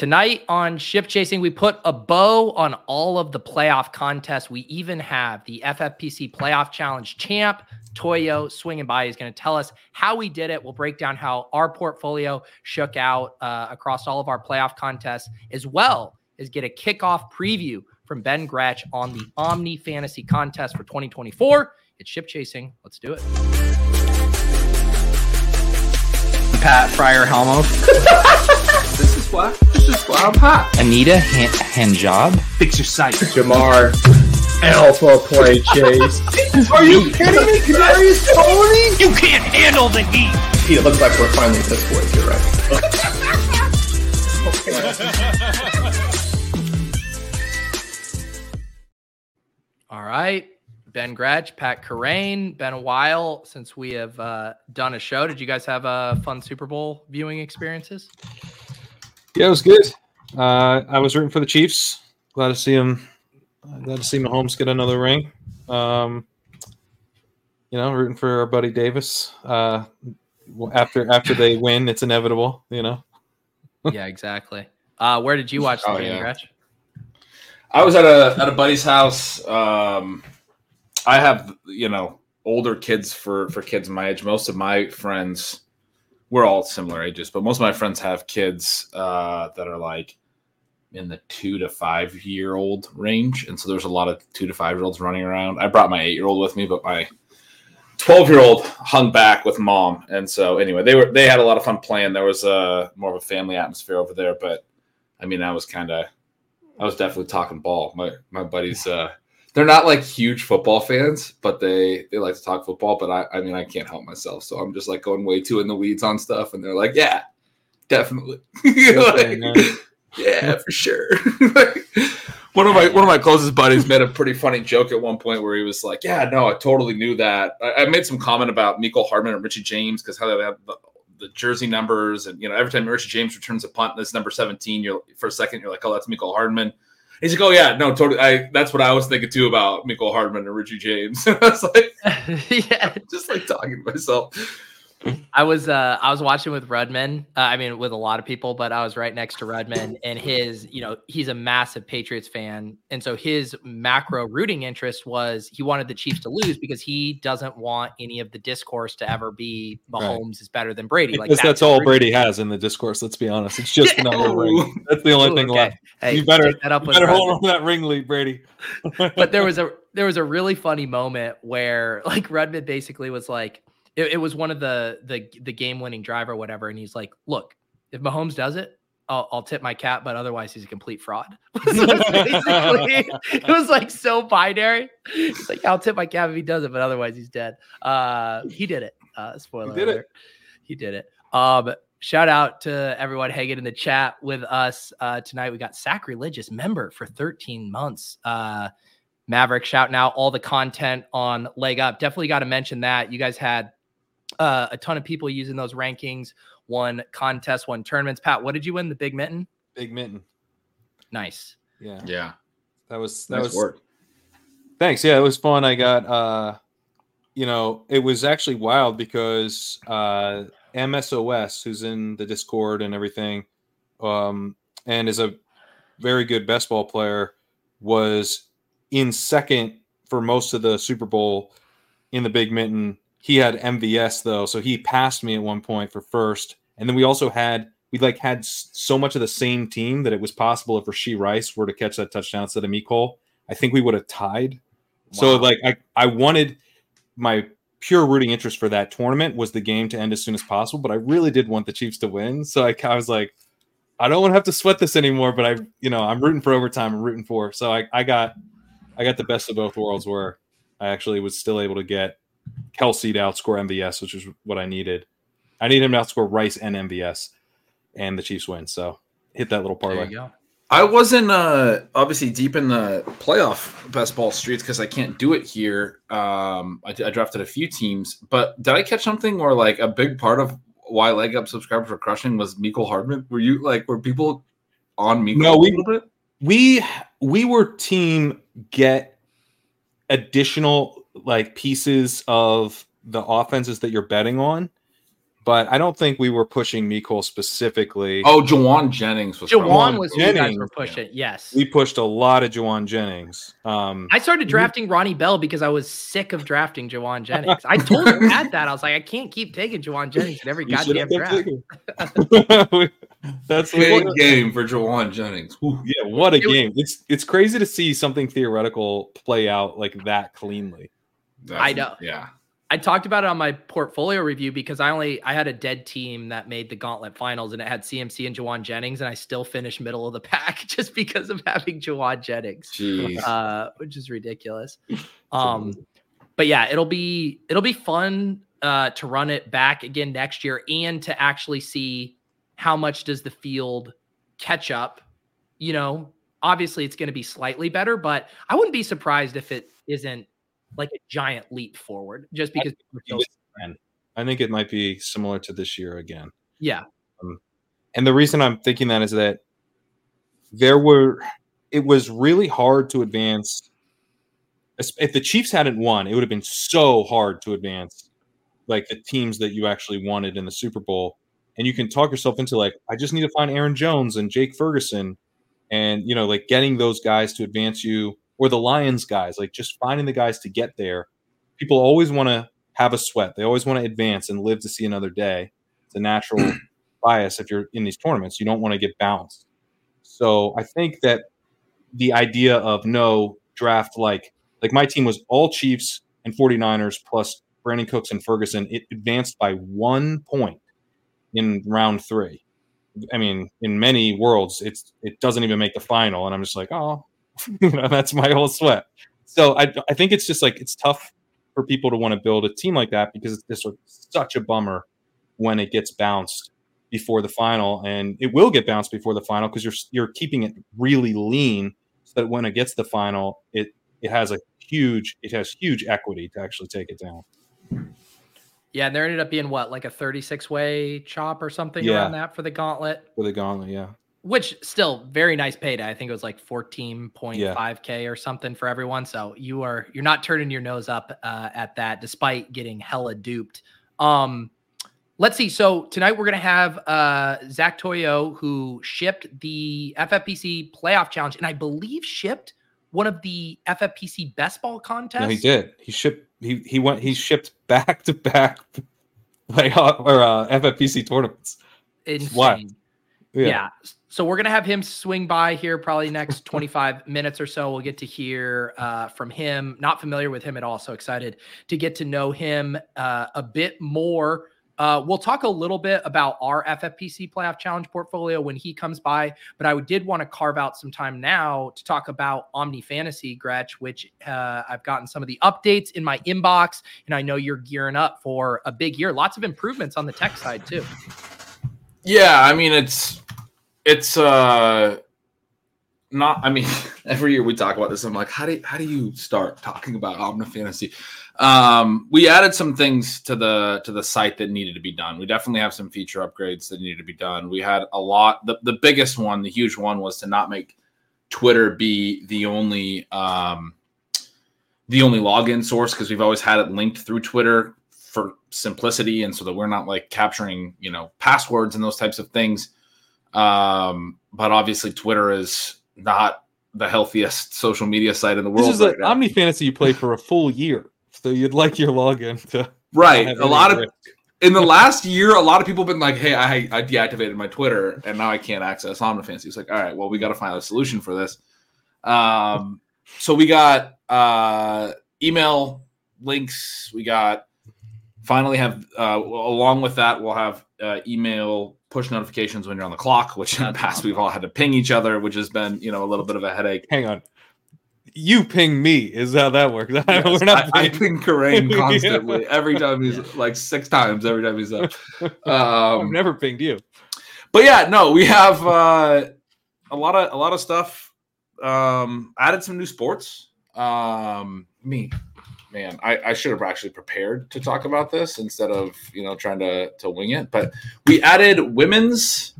Tonight on Ship Chasing, we put a bow on all of the playoff contests. We even have the FFPC Playoff Challenge champ, Toyo, swinging by. He's going to tell us how we did it. We'll break down how our portfolio shook out uh, across all of our playoff contests, as well as get a kickoff preview from Ben Gretch on the Omni Fantasy Contest for 2024. It's Ship Chasing. Let's do it. Pat Fryer Helmo. this is why. This is why I'm. Anita Han- Hanjob. Fix your sight. Jamar. Alpha play chase. Are you kidding me? Kadarius Toney? You can't handle the heat. It looks like we're finally at this point. You're right. All right. Ben Gretch, Pat Kerrane, been a while since we have uh, done a show. Did you guys have uh, fun Super Bowl viewing experiences? Yeah, it was good. Uh, I was rooting for the Chiefs. Glad to see him. Glad to see Mahomes get another ring. Um, you know, rooting for our buddy Davis. Uh, after after they win, it's inevitable. You know. yeah, exactly. Uh, where did you watch the Oh, game, yeah. Gretch? I was at a at a buddy's house. Um, I have you know older kids for for kids my age. Most of my friends, we're all similar ages, but most of my friends have kids uh, that are like in the two to five year old range, and so there's a lot of two to five year olds running around. I brought my eight year old with me, but my 12 year old hung back with mom. And so anyway they were they had a lot of fun playing. There was a more of a family atmosphere over there but i mean i was kind of i was definitely talking ball. My my buddies uh they're not like huge football fans but they they like to talk football but i i mean i can't help myself so i'm just like going way too in the weeds on stuff and they're like yeah definitely Like, yeah, for sure. one of my one of my closest buddies made a pretty funny joke at one point where he was like, "Yeah, no, I totally knew that." I, I made some comment about Mecole Hardman and Richie James because how they have the, the jersey numbers, and you know, every time Richie James returns a punt, and it's number seventeen. You're for a second, you're like, "Oh, that's Mecole Hardman." He's like, "Oh yeah, no, totally." I that's what I was thinking too about Mecole Hardman and Richie James. I was like, yeah, just like talking to myself. I was uh I was watching with Rudman. Uh, I mean, with a lot of people, but I was right next to Rudman, and his, you know, he's a massive Patriots fan, and so his macro rooting interest was he wanted the Chiefs to lose because he doesn't want any of the discourse to ever be Mahomes is better than Brady. Like Because that's all Brady has in the discourse. Let's be honest. It's just another ring. That's the only Ooh, thing okay. left. Hey, you better, that up you with better Rudman. hold on to that ring lead, Brady. but there was a there was a really funny moment where like Rudman basically was like it, it was one of the the the game winning drive or whatever, and he's like, "Look, if Mahomes does it, I'll, I'll tip my cap, but otherwise he's a complete fraud." So it was like so binary. He's like, "I'll tip my cap if he does it, but otherwise he's dead." Uh, he did it. Uh, spoiler did it. He did it. Um, shout out to everyone hanging in the chat with us uh, tonight. We got sacrilegious member for 13 months. Uh, Maverick shouting out all the content on Leg Up. Definitely got to mention that. You guys had uh, a ton of people using those rankings, one contest, one tournaments. Pat, what did you win? The Big Mitten? Big mitten. Nice. Yeah, Yeah, that was that nice was work. Thanks. Yeah, it was fun. I got uh you know, it was actually wild because uh MSOS, who's in the Discord and everything, um, and is a very good best ball player, was in second for most of the Super Bowl in the Big Mitten. He had MVS though, so he passed me at one point for first. And then we also had we like had so much of the same team that it was possible if Rashee Rice were to catch that touchdown instead of Cole, I think we would have tied. So like I, I wanted my pure rooting interest for that tournament was the game to end as soon as possible, but I really did want the Chiefs to win. So I, I was like, I don't want to have to sweat this anymore, but I, you know, I'm rooting for overtime. I'm rooting for. So I, I got, I got the best of both worlds where I actually was still able to get Kelce to outscore MVS, which is what I needed. I need him to outscore Rice and MVS, and the Chiefs win. So hit that little There parlay. you go. I wasn't uh, obviously deep in the playoff best ball streets because I can't do it here. Um, I, I drafted a few teams, but did I catch something where like a big part of why leg up subscribers were crushing was Mecole Hardman? Were you like were people on Mecole No, we- little bit? we we were team get additional like pieces of the offenses that you're betting on but I don't think we were pushing Mecole specifically. Oh, Jauan Jennings was. Jauan probably- was who you guys were pushing. Yes. we pushed a lot of Jauan Jennings. Um, I started drafting Ronnie Bell because I was sick of drafting Jauan Jennings. I told you at that. I was like, I can't keep taking Jauan Jennings in every you goddamn draft. That's Big what, game for Jauan Jennings. Whew. yeah, what a It was- game! It's it's crazy to see something theoretical play out like that cleanly. I know. Yeah. I talked about it on my portfolio review because I only I had a dead team that made the gauntlet finals and it had CMC and Jauan Jennings and I still finished middle of the pack just because of having Jauan Jennings, Jeez. uh, which is ridiculous. Um, but yeah, it'll be it'll be fun uh, to run it back again next year and to actually see how much does the field catch up. You know, obviously it's going to be slightly better, but I wouldn't be surprised if it isn't like a giant leap forward just because are so- I think it might be similar to this year again. yeah um, And the reason I'm thinking that is that there were, it was really hard to advance. If the Chiefs hadn't won, it would have been so hard to advance, like the teams that you actually wanted in the Super Bowl. And you can talk yourself into like, I just need to find Aaron Jones and Jake Ferguson, and you know, like getting those guys to advance you, or the Lions guys, like just finding the guys to get there. People always want to have a sweat. They always want to advance and live to see another day. It's a natural bias if you're in these tournaments. You don't want to get bounced. So I think that the idea of no draft like like my team was all Chiefs and 49ers plus Brandin Cooks and Ferguson. It advanced by one point in round three. I mean, in many worlds, it's it doesn't even make the final, and I'm just like, oh, you know, that's my whole sweat. So I I think it's just like it's tough for people to want to build a team like that because it's just such a bummer when it gets bounced before the final, and it will get bounced before the final because you're you're keeping it really lean so that when it gets the final, it it has a huge it has huge equity to actually take it down. yeah and there ended up being what like a 36 way chop or something Yeah. around that for the gauntlet For the gauntlet, yeah. Which still very nice payday i think it was like 14.5k or something for everyone so you are you're not turning your nose up uh, at that despite getting hella duped um let's see so tonight we're gonna have uh zach toyo who shipped the ffpc playoff challenge and i believe shipped one of the ffpc best ball contests No, he did. He shipped. He he went. He shipped back to back playoff or uh, FFPC tournaments. Insane. What? Yeah. So we're gonna have him swing by here probably next 25 minutes or so. We'll get to hear uh, from him. Not familiar with him at all, so excited to get to know him uh, a bit more. Uh, we'll talk a little bit about our FFPC Playoff Challenge portfolio when he comes by, but I did want to carve out some time now to talk about Omni Fantasy, Gretch, which uh, I've gotten some of the updates in my inbox, and I know you're gearing up for a big year. Lots of improvements on the tech side too. Yeah, I mean it's it's uh not I mean every year we talk about this. I'm like, how do you, how do you start talking about Omni Fantasy? Um we added some things to the to the site that needed to be done. We definitely have some feature upgrades that needed to be done. We had a lot the, the biggest one, the huge one was to not make Twitter be the only um the only login source because we've always had it linked through Twitter for simplicity and so that we're not like capturing you know passwords and those types of things um but obviously twitter is not the healthiest social media site in the world This is right an. Omni Fantasy you play for a full year, so you'd like your login to right a lot of in the last year a lot of people have been like hey i, I deactivated my twitter and now i can't access omnifantasy it's like all right well we got to find a solution for this. Um so we got uh email links we got finally have uh along with that we'll have uh, email push notifications when you're on the clock which in the past we've all had to ping each other which has been you know a little bit of a headache hang on. You ping me is how that works. Yes, We're not I, I pinging- ping Kareem constantly every time he's like six times every time he's up I've um never pinged you. but yeah, no, we have uh, a lot of a lot of stuff. Um, added some new sports. Um, me, man, I, I should have actually prepared to talk about this instead of you know trying to to wing it. But we added women's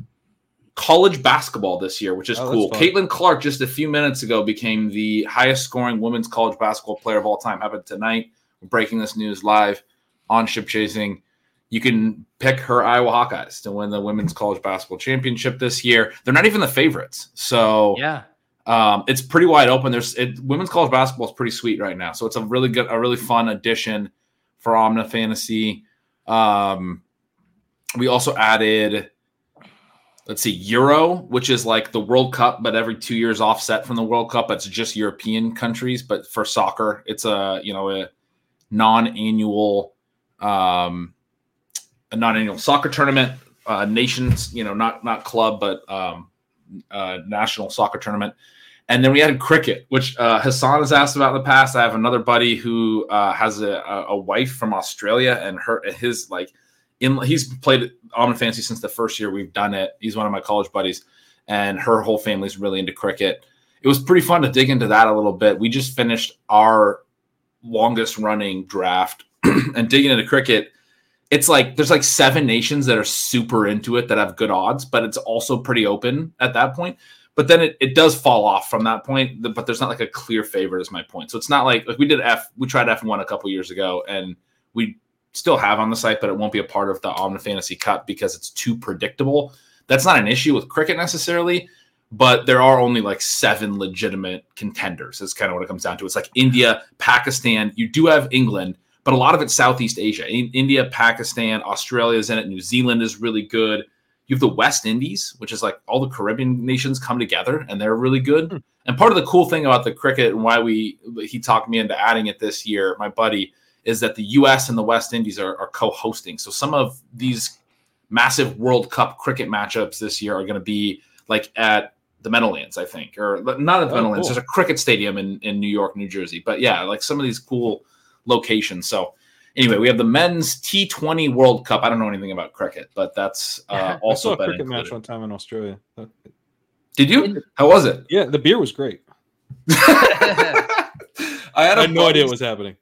college basketball this year, which is Oh, cool. Caitlin Clark just a few minutes ago became the highest scoring women's college basketball player of all time. Happened tonight. We're breaking this news live on Ship Chasing. you can pick her Iowa Hawkeyes to win the women's college basketball championship this year. They're not even the favorites, so Yeah. Um, it's pretty wide open. There's it, women's college basketball is pretty sweet right now, so it's a really good, a really fun addition for Omni Fantasy. Um, we also added, let's see, Euro, which is like the World Cup, but every two years offset from the World Cup. It's just European countries, but for soccer, it's a you know a non-annual, um, a non-annual soccer tournament. Uh, nations, you know, not not club, but um, uh, national soccer tournament. And then we had cricket, which uh, Hassan has asked about in the past. I have another buddy who uh, has a, a wife from Australia, and her his like in he's played Omni Fantasy since the first year we've done it. He's one of my college buddies, and her whole family's really into cricket. It was pretty fun to dig into that a little bit. We just finished our longest running draft and digging into cricket. It's like there's like seven nations that are super into it that have good odds, but it's also pretty open at that point. But then it, it does fall off from that point. But there's not like a clear favorite, is my point. So it's not like like we did F, we tried F1 a couple years ago, and we still have on the site, but it won't be a part of the Omni Fantasy Cup because it's too predictable. That's not an issue with cricket necessarily, but there are only like seven legitimate contenders. Is kind of what it comes down to. It's like India, Pakistan. You do have England, but a lot of it's Southeast Asia. In- India, Pakistan, Australia is in it. New Zealand is really good. You have the West Indies, which is like all the Caribbean nations come together, and they're really good. Hmm. And part of the cool thing about the cricket and why we he talked me into adding it this year, my buddy, is that the U.S. and the West Indies are, are co-hosting. So some of these massive World Cup cricket matchups this year are going to be like at the Meadowlands, I think, or not at the Oh, Meadowlands. cool. There's a cricket stadium in in New York, New Jersey. But yeah, like some of these cool locations. So anyway, we have the men's T20 World Cup. I don't know anything about cricket, but that's uh, I saw also a been cricket match included. one time in Australia. Did you? How was it? Yeah, the beer was great. I had, I a had no idea buddy- what was happening.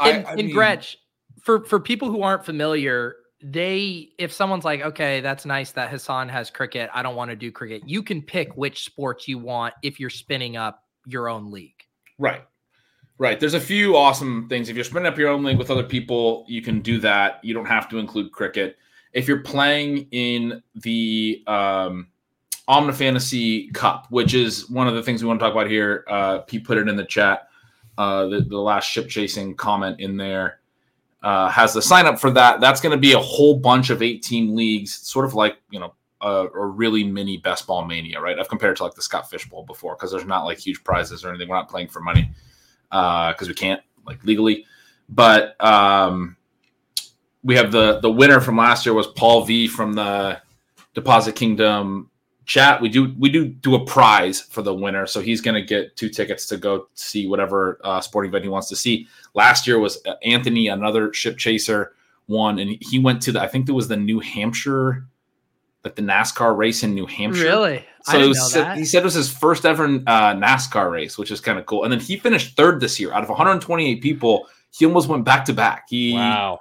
I- in, I in mean- Gretch, for for people who aren't familiar, they if someone's like, okay, that's nice that Hassan has cricket. I don't want to do cricket. You can pick which sports you want if you're spinning up your own league. Right. Right. There's a few awesome things. If you're spinning up your own league with other people, you can do that. You don't have to include cricket. If you're playing in the um, Omni Fantasy Cup, which is one of the things we want to talk about here, uh, Pete put it in the chat. Uh, the, the last ship chasing comment in there uh, has the sign up for that. That's going to be a whole bunch of eight team leagues, sort of like, you know, a, a really mini best ball mania, right? I've compared it to like the Scott Fish Bowl before because there's not like huge prizes or anything. We're not playing for money because we can't like legally. But um, we have the the winner from last year was Paul V from the Deposit Kingdom chat. We do we do do a prize for the winner, so he's going to get two tickets to go see whatever uh, sporting event he wants to see. Last year was uh, Anthony, another ship chaser, won, and he went to the I think there was the New Hampshire, like the NASCAR race in New Hampshire. Really? I So it didn't was, know that. he said it was his first ever uh, NASCAR race, which is kind of cool. And then he finished third this year out of 128 people. He almost went back to back. He Wow.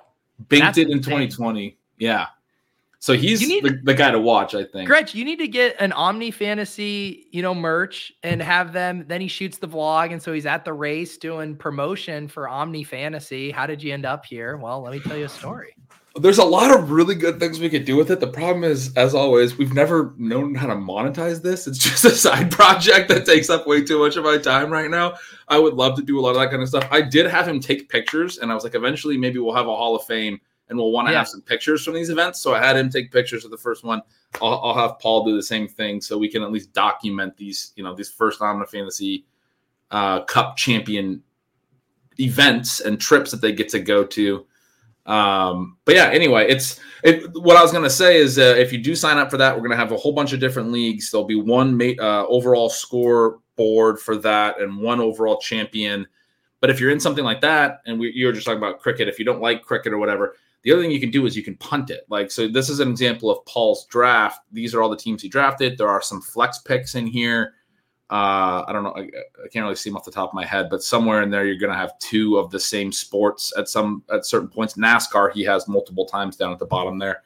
binked That's it in insane. 2020. Yeah. So he's need- the, the guy to watch, I think. Gretch, you need to get an Omni Fantasy, you know, merch and have them. Then he shoots the vlog, and so he's at the race doing promotion for Omni Fantasy. How did you end up here? Well, let me tell you a story. There's a lot of really good things we could do with it. The problem is, as always, we've never known how to monetize this. It's just a side project that takes up way too much of my time right now. I would love to do a lot of that kind of stuff. I did have him take pictures, and I was like, eventually, maybe we'll have a Hall of Fame and we'll want to Yeah. have some pictures from these events. So I had him take pictures of the first one. I'll, I'll have Paul do the same thing so we can at least document these, you know, these first Omni Fantasy uh, Cup champion events and trips that they get to go to. Um, but yeah, anyway, it's it, what I was gonna say is uh, if you do sign up for that, we're gonna have a whole bunch of different leagues. There'll be one ma- uh, overall score board for that and one overall champion. But if you're in something like that, and we, you were just talking about cricket, if you don't like cricket or whatever, the other thing you can do is you can punt it. Like so, this is an example of Paul's draft. These are all the teams he drafted. There are some flex picks in here. Uh, I don't know. I, I can't really see them off the top of my head, but somewhere in there, you're going to have two of the same sports at some at certain points. NASCAR, he has multiple times down at the bottom there,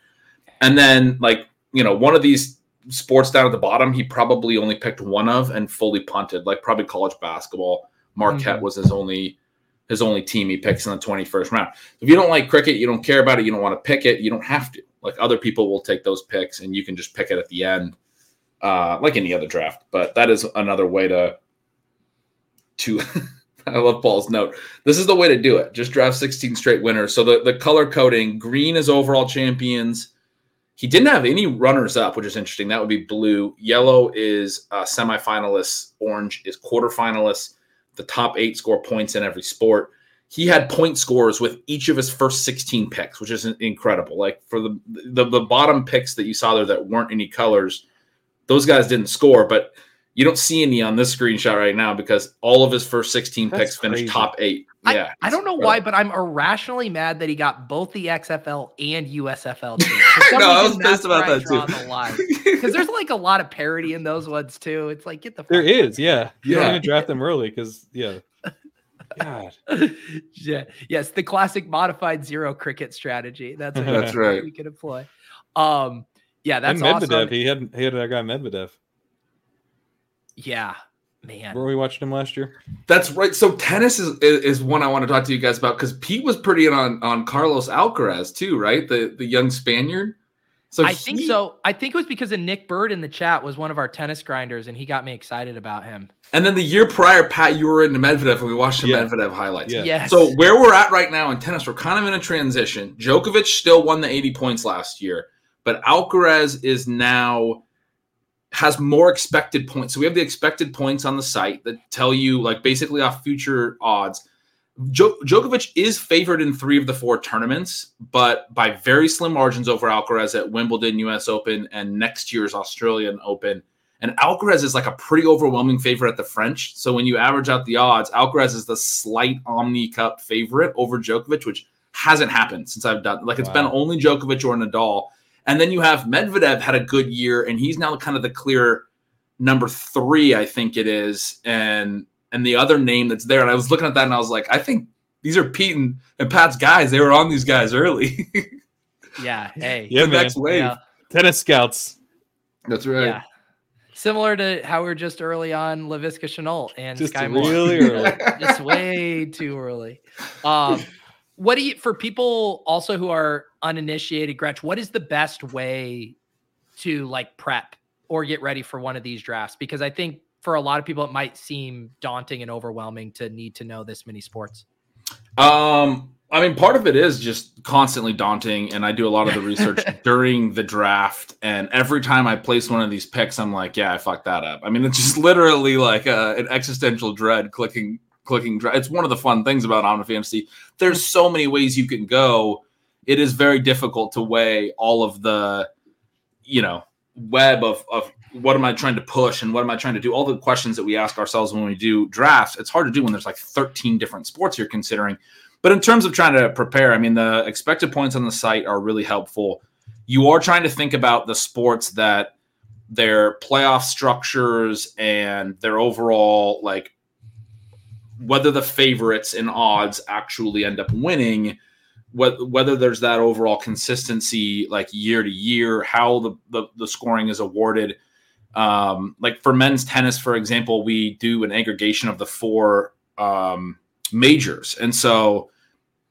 and then like you know, one of these sports down at the bottom, he probably only picked one of and fully punted. Like probably college basketball. Marquette Mhm. was his only his only team he picks in the 21st round. If you don't like cricket, you don't care about it, you don't want to pick it, you don't have to. Like other people will take those picks and you can just pick it at the end, uh, like any other draft. But that is another way to to I love Paul's note. This is the way to do it. Just draft 16 straight winners. So the, the color coding, green is overall champions. He didn't have any runners up, which is interesting. That would be blue. Yellow is uh, semifinalists. Orange is quarterfinalists. The top eight score points in every sport. He had point scores with each of his first 16 picks, which is incredible. Like for the, the the bottom picks that you saw there that weren't any colors, those guys didn't score, but you don't see any on this screenshot right now because all of his first 16 That's picks finished crazy. top eight. I, Yeah. I don't know why, but I'm irrationally mad that he got both the XFL and USFL teams. I I was pissed about that too. Because there's like a lot of parody in those ones too. It's like get the There fuck is, yeah. You Yeah. don't even draft them early because yeah. God. yeah. Yes, the classic modified zero cricket strategy. That's what That's right. we can employ. Um, yeah, that's and Medvedev, awesome. he had he had that guy Medvedev. Yeah, man. Remember we watched him last year? That's right. So tennis is, is is one I want to talk to you guys about because Pete was pretty in on on Carlos Alcaraz too, right? The the young Spaniard. So I think so. I think it was because of Nick Bird in the chat was one of our tennis grinders, and he got me excited about him. And then the year prior, Pat, you were into Medvedev, and we watched the Yeah. Medvedev highlights. Yeah. Yes. So where we're at right now in tennis, we're kind of in a transition. Djokovic still won the 80 points last year, but Alcaraz is now has more expected points. So we have the expected points on the site that tell you like basically off future odds. Jo- Djokovic is favored in three of the four tournaments, but by very slim margins over Alcaraz at Wimbledon, U.S. Open, and next year's Australian Open. And Alcaraz is like a pretty overwhelming favorite at the French. So when you average out the odds, Alcaraz is the slight Omni Cup favorite over Djokovic, which hasn't happened since I've done. Like it's Wow. been only Djokovic or Nadal. And then you have Medvedev had a good year, and he's now kind of the clear number three, I think it is. And and the other name that's there, and I was looking at that, and I was like, I think these are Pete and, and Pat's guys. They were on these guys early. Yeah. Hey. Yeah, the man. next wave. Yeah. Tennis scouts. That's right. Yeah. Similar to how we are just early on Laviska Shenault and Just Skyy Moore. really early. just way too early. Um, what do you for people also who are uninitiated, Gretch? What is the best way to like prep or get ready for one of these drafts? Because I think for a lot of people, it might seem daunting and overwhelming to need to know this many sports. Um, I mean, part of it is just constantly daunting, and I do a lot of the research during the draft. And every time I place one of these picks, I'm like, "Yeah, I fucked that up." I mean, it's just literally like uh an existential dread clicking, clicking. Dra- it's one of the fun things about Omni Fantasy. There's so many ways you can go. It is very difficult to weigh all of the, you know, web of of what am I trying to push and what am I trying to do? All the questions that we ask ourselves when we do drafts. It's hard to do when there's like 13 different sports you're considering. But in terms of trying to prepare, I mean, the expected points on the site are really helpful. You are trying to think about the sports that their playoff structures and their overall, like, whether the favorites and odds actually end up winning, whether there's that overall consistency, like year to year, how the, the, the scoring is awarded. Um, like for men's tennis, for example, we do an aggregation of the four um, majors. And so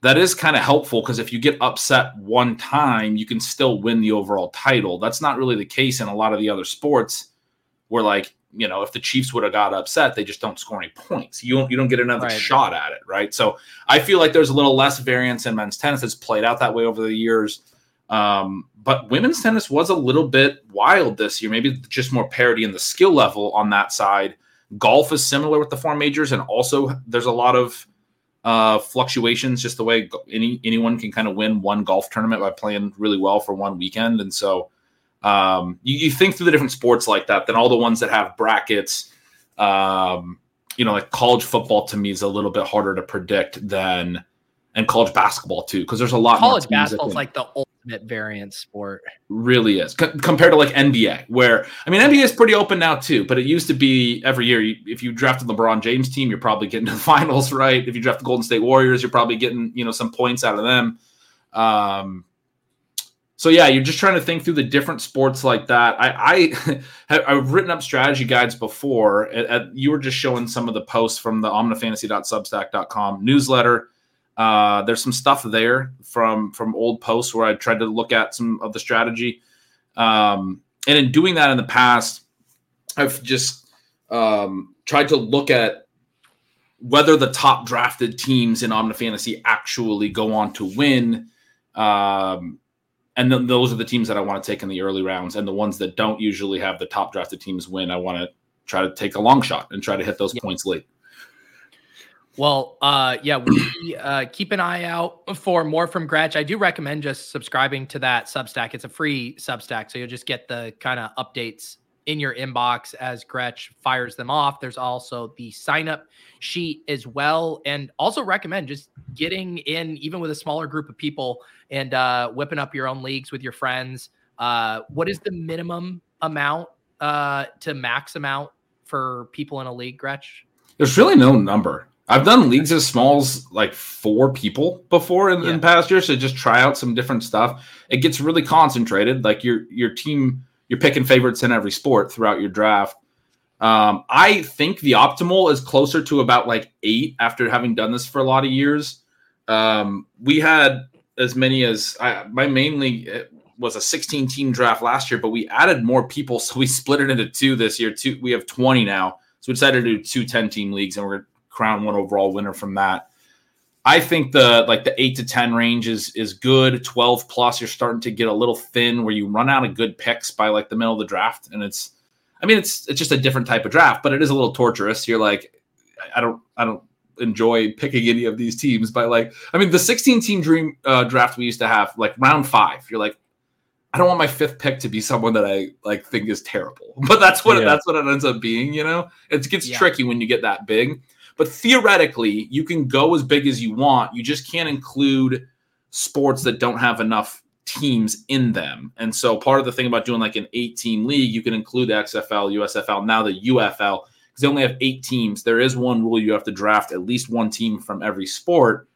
that is kind of helpful because if you get upset one time, you can still win the overall title. That's not really the case in a lot of the other sports where like, you know, if the Chiefs would have got upset, they just don't score any points. You don't you don't get another Right. shot at it, right? So I feel like there's a little less variance in men's tennis. It's played out that way over the years. Um, but women's tennis was a little bit wild this year. Maybe just more parity in the skill level on that side. Golf is similar with the four majors, and also there's a lot of uh, fluctuations. Just the way any anyone can kind of win one golf tournament by playing really well for one weekend, and so um, you, you think through the different sports like that. Then all the ones that have brackets, um, you know, like college football to me is a little bit harder to predict than and college basketball too, because there's a lot more College basketball is like the ultimate variant sport. really is Co- compared to like NBA, where I mean NBA is pretty open now too. But it used to be every year. You, if you drafted LeBron James team, you're probably getting to the finals, right? If you draft the Golden State Warriors, you're probably getting you know some points out of them. Um, so yeah, you're just trying to think through the different sports like that. I, I have written up strategy guides before. you were just showing some of the posts from the omnifantasy.substack.com newsletter. Uh, there's some stuff there from from old posts where I tried to look at some of the strategy. Um, and in doing that in the past, I've just um, tried to look at whether the top drafted teams in Omni Fantasy actually go on to win. Um, and then those are the teams that I want to take in the early rounds, and the ones that don't usually have the top drafted teams win. I want to try to take a long shot and try to hit those yeah. points late. Well, uh, yeah, we uh, keep an eye out for more from Gretch. I do recommend just subscribing to that Substack. It's a free Substack, so you'll just get the kind of updates in your inbox as Gretch fires them off. There's also the sign up sheet as well. And also recommend just getting in, even with a smaller group of people, and uh, whipping up your own leagues with your friends. Uh, what is the minimum amount uh, to max amount for people in a league, Gretch? There's really no number. I've done leagues as small as like four people before in, yeah. in past years to just try out some different stuff. It gets really concentrated. Like your your team you're picking favorites in every sport throughout your draft. Um, I think the optimal is closer to about like eight after having done this for a lot of years. Um, we had as many as I, my main league was a 16 team draft last year, but we added more people, so we split it into two this year. Two, we have 20 now, so we decided to do two 10 team leagues, and we're gonna crown one overall winner from that. I think the like the eight to ten range is is good. Twelve plus, you're starting to get a little thin where you run out of good picks by like the middle of the draft, and it's, I mean, it's it's just a different type of draft, but it is a little torturous. You're like, I don't I don't enjoy picking any of these teams by like, I mean, the 16 team dream uh, draft we used to have like round five. You're like, I don't want my fifth pick to be someone that I like think is terrible, but that's what yeah. that's what it ends up being. You know, it gets yeah. tricky when you get that big. But theoretically, you can go as big as you want. You just can't include sports that don't have enough teams in them. And so part of the thing about doing like an eight team league, you can include the XFL, USFL, now the UFL, because they only have eight teams. There is one rule you have to draft at least one team from every sport.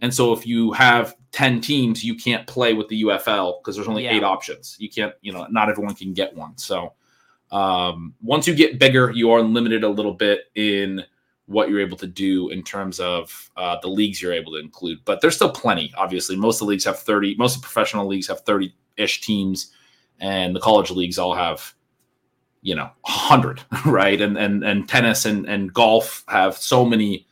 And so if you have 10 teams, you can't play with the UFL because there's only yeah. eight options. You can't, you know, not everyone can get one. So um, once you get bigger, you are limited a little bit in what you're able to do in terms of uh, the leagues you're able to include. But there's still plenty. Obviously, most of the leagues have 30. Most of the professional leagues have 30 ish teams, and the college leagues all have, you know, 100, right? And and and tennis and and golf have so many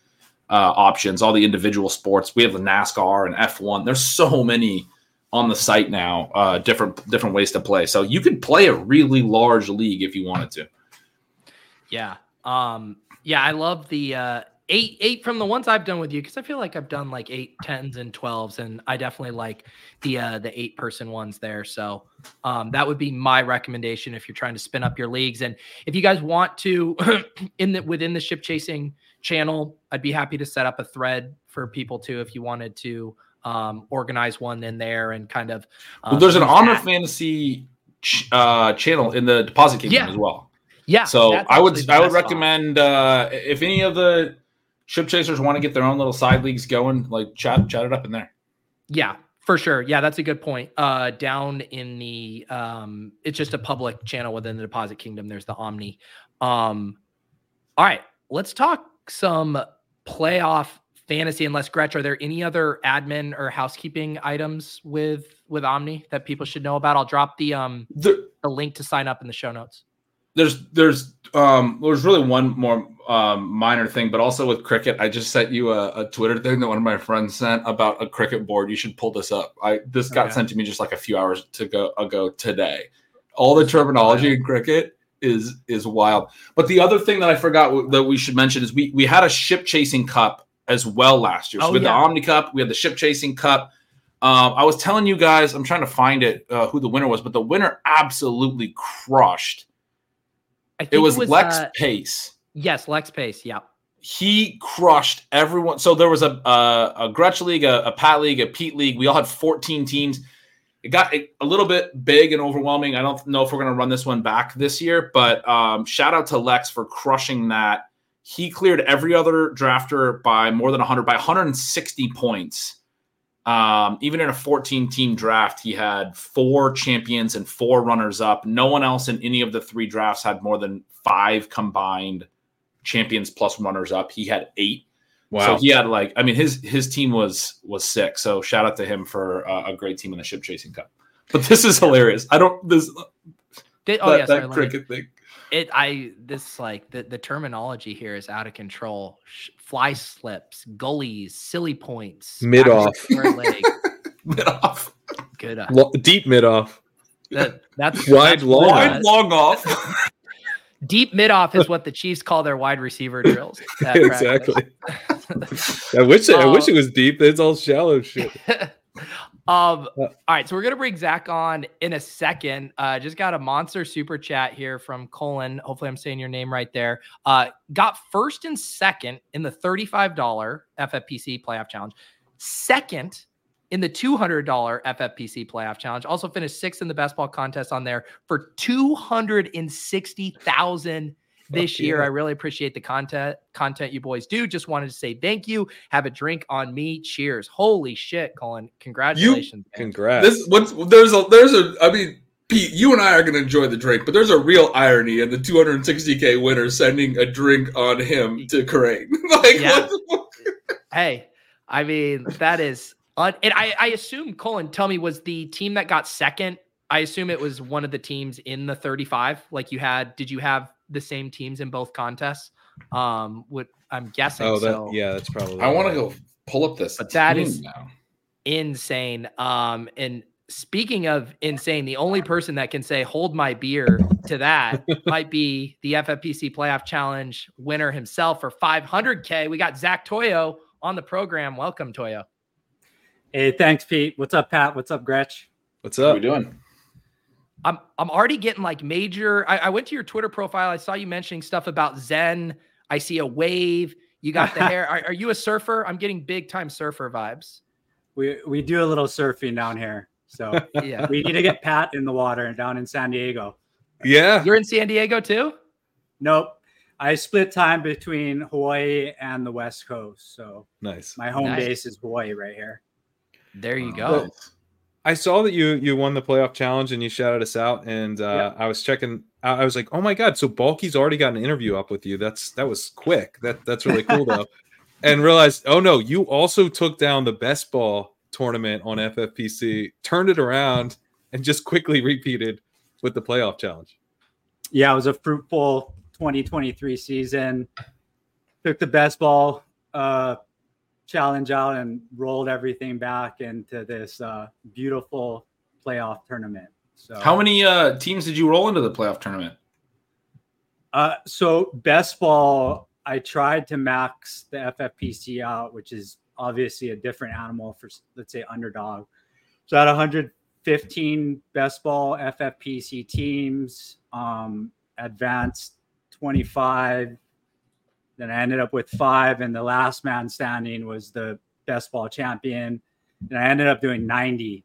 uh, options. All the individual sports. We have the NASCAR and F1. There's so many on the site now. Uh, different different ways to play. So you could play a really large league if you wanted to. Yeah. Um, yeah, I love the uh, eight eight from the ones I've done with you because I feel like I've done like eight tens and twelves, and I definitely like the uh, the eight person ones there. So um, that would be my recommendation if you're trying to spin up your leagues, and if you guys want to in the within the ship chasing channel, I'd be happy to set up a thread for people too if you wanted to um, organize one in there and kind of. Um, well, there's an Omni Fantasy ch- uh, channel in the Deposit Kingdom yeah. as well. Yeah. So I would I would recommend uh, if any of the ship chasers want to get their own little side leagues going, like chat chat it up in there. Yeah, for sure. Yeah, that's a good point. Uh, down in the um, it's just a public channel within the Deposit Kingdom. There's the Omni. Um, all right, let's talk some playoff fantasy. Unless Gretch, are there any other admin or housekeeping items with with Omni that people should know about? I'll drop the um the, the link to sign up in the show notes there's there's um there's really one more um minor thing, but also with cricket, I just sent you a, a, Twitter thing that one of my friends sent about a cricket board. You should pull this up. I this got okay. sent to me just like a few hours to go ago today. All the terminology in cricket is is wild. But the other thing that I forgot that we should mention is we we had a ship chasing cup as well last year. So oh, we had yeah. the Omni Cup, we had the ship chasing cup. Um, I was telling you guys, I'm trying to find it uh, who the winner was, but the winner absolutely crushed it was, it was Lex uh, Pace. Yes, Lex Pace. Yeah. He crushed everyone. So there was a a, a Gretch League, a, a Pat League, a Pete League. We all had 14 teams. It got a, a little bit big and overwhelming. I don't know if we're going to run this one back this year, but um, shout out to Lex for crushing that. He cleared every other drafter by more than 100, by 160 points Um, even in a 14 team draft, he had four champions and four runners up. No one else in any of the three drafts had more than five combined champions plus runners up. He had eight. Wow. So he had like, I mean, his his team was was sick. So shout out to him for uh, a great team in the ship chasing cup. But this is hilarious. I don't this Did, oh that, yeah, sorry, that let me- cricket thing. It I this like the, the terminology here is out of control. Sh- fly slips, gullies, silly points, mid off, Mid off, good. Uh, Lo- deep mid off. that, that's Wide, that's long wide long off. Deep mid off is what the Chiefs call their wide receiver drills. at exactly. I wish I wish it was deep. It's all shallow shit. Um, all right, so we're gonna bring Zach on in a second. Uh, just got a monster super chat here from Colin. Hopefully, I'm saying your name right there. Uh, got first and second in the $35 FFPC playoff challenge, second in the $200 FFPC playoff challenge. Also finished sixth in the best ball contest on there for 260,000 this Fuck year. yeah. I really appreciate the content content you boys do. Just wanted to say thank you. Have a drink on me. Cheers. Holy shit, Colin. Congratulations. man. Congrats. This what's there's a there's a I mean Pete, you and I are going to enjoy the drink, but there's a real irony in the 260k winner sending a drink on him to Kerrane. like, Yeah. what the fuck? Hey, I mean, that is un- and I, I assume Colin, tell me, was the team that got second? I assume it was one of the teams in the 35. Like you had, did you have the same teams in both contests? Um, what I'm guessing. oh, that so. yeah, that's probably. I want to go pull up this. But that team is- now. insane. Um, and speaking of insane, the only person that can say "hold my beer" to that might be the FFPC Playoff Challenge winner himself for 500k. We got Zach Toyo on the program. Welcome, Toyo. Hey, thanks, Pete. What's up, Pat? What's up, Gretch? What's What are up? we doing? I'm I'm already getting like major. I, I went to your Twitter profile. I saw you mentioning stuff about Zen. I see a wave. You got the hair. Are, are you a surfer? I'm getting big time surfer vibes. We we do a little surfing down here, so Yeah. we need to get Pat in the water down in San Diego. Yeah. You're in San Diego too? Nope, I split time between Hawaii and the West Coast, so Nice. my home Nice. base is Hawaii right here. There you Oh, go. nice. I saw that you you won the playoff challenge and you shouted us out, and uh, I was checking. I I was like, oh my god! So Bulky's already got an interview up with you. That's that was quick. That that's really cool though. and realized, oh no, you also took down the best ball tournament on FFPC, turned it around, and just quickly repeated with the playoff challenge. Yeah, it was a fruitful 2023 season. Took the best ball uh, challenge out and rolled everything back into this uh, beautiful playoff tournament. So How many uh, teams did you roll into the playoff tournament? Uh, so best ball, I tried to max the FFPC out, which is obviously a different animal for let's say underdog. So at 115 best ball FFPC teams, um, advanced 25. Then I ended up with five, and the last man standing was the best ball champion, and I ended up doing 90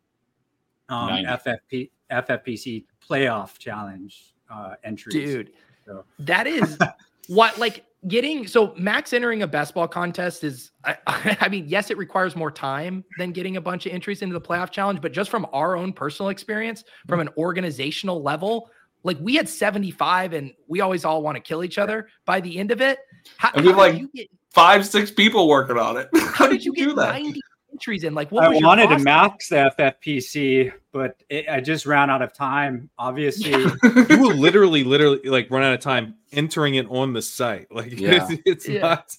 um, 90. FFP FFPC playoff challenge uh, entries. Dude, So- that is what like getting so max entering a best ball contest is I, I mean yes it requires more time than getting a bunch of entries into the playoff challenge but just from our own personal experience from an organizational level like we had 75 and we always all want to kill each other by the end of it how, And we have, like, you get, Five, six people working on it. how did you do get 90 entries in like what I was wanted to max the FFPC, but it, I just ran out of time. Obviously, You will literally, literally, like run out of time entering it on the site. Like Yeah. it's, it's Yeah. not.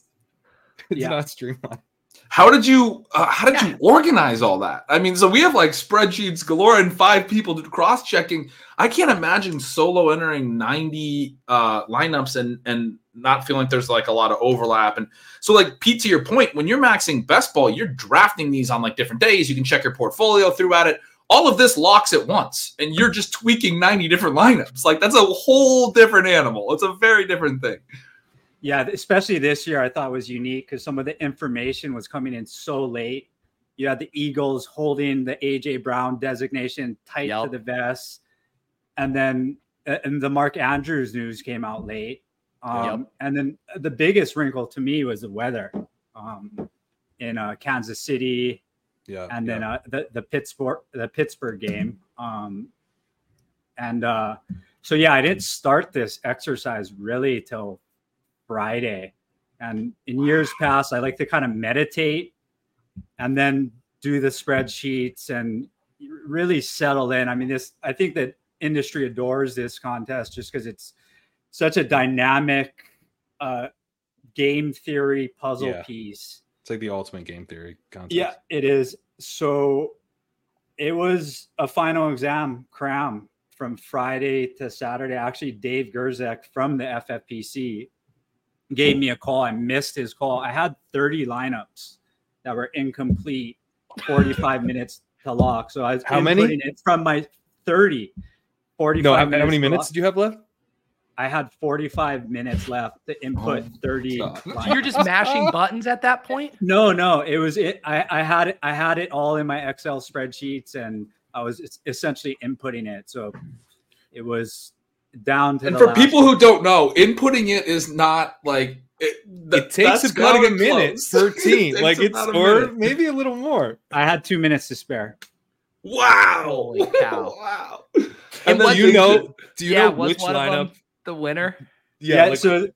It's Yeah. not streamlined. How did you uh, how did Yeah. you organize all that? I mean, so we have like spreadsheets galore and five people cross checking. I can't imagine solo entering 90 uh lineups and and not feeling like there's like a lot of overlap. And so like Pete, to your point, when you're maxing best ball, you're drafting these on like different days. You can check your portfolio throughout it. All of this locks at once, and you're just tweaking 90 different lineups. Like that's a whole different animal. It's a very different thing. Yeah, especially this year, I thought was unique because some of the information was coming in so late. You had the Eagles holding the AJ Brown designation tight Yep. to the vest, and then uh, and the Mark Andrews news came out late. Um, And then the biggest wrinkle to me was the weather um, in uh, Kansas City, Yeah. and then uh, the the Pittsburgh the Pittsburgh game. Um, and uh, so yeah, I didn't start this exercise really till Friday. And in years past, I like to kind of meditate and then do the spreadsheets and really settle in. I mean, this I think that industry adores this contest just because it's such a dynamic uh, game theory puzzle Yeah. piece. It's like the ultimate game theory contest. Yeah, it is. So it was a final exam cram from Friday to Saturday. Actually, Dave Gerzek from the FFPC gave me a call. I missed his call. I had 30 lineups that were incomplete, 45 minutes to lock. So I was How many? it from my 30. 45 No, how, how many minutes lock. did you have left? I had 45 minutes left to input Oh, 30. lineups. you're just mashing buttons at that point? No, no, it was it. I, I had it. I had it all in my Excel spreadsheets, and I was essentially inputting it. So it was down to And the for last- people who don't know, inputting it is not like it, that- it takes about a cutting it minute close. per team. It like it's or minute. maybe a little more. I had two minutes to spare. Wow! Holy cow. wow! And And then you know, do you yeah, know which one of lineup? the winner? Yeah, Yeah. like, so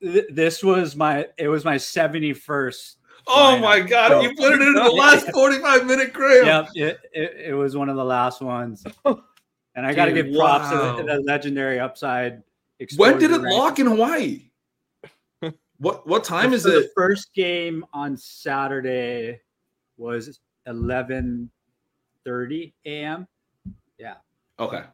th- this was my. It was my seventy first. Oh lineup. my god! So- you put it into the last forty-five minute cram. Yep. It, it, it was one of the last ones, and I got to give props to wow. the, the legendary upside. When did it rank. lock in Hawaii? What what time is So The it? first game on Saturday was eleven thirty a.m. Yeah. Okay.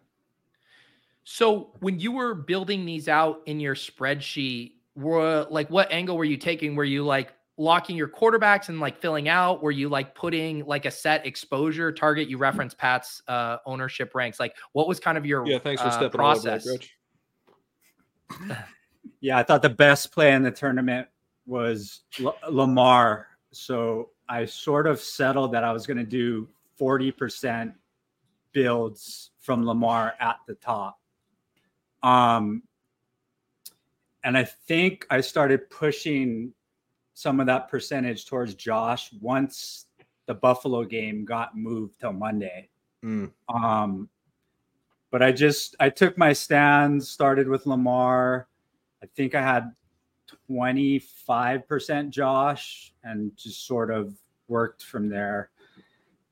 So when you were building these out in your spreadsheet, were like what angle were you taking? Were you like locking your quarterbacks and like filling out? Were you like putting like a set exposure target? You referenced Pat's uh, ownership ranks. Like what was kind of your yeah, thanks for uh, stepping all over process? that, Rich. Yeah, I thought the best play in the tournament was L- Lamar. So I sort of settled that I was going to do forty percent builds from Lamar at the top. Um, and I think I started pushing some of that percentage towards Josh once the Buffalo game got moved till Monday. Mm. Um, but I just I took my stands, started with Lamar. I think I had 25% Josh and just sort of worked from there.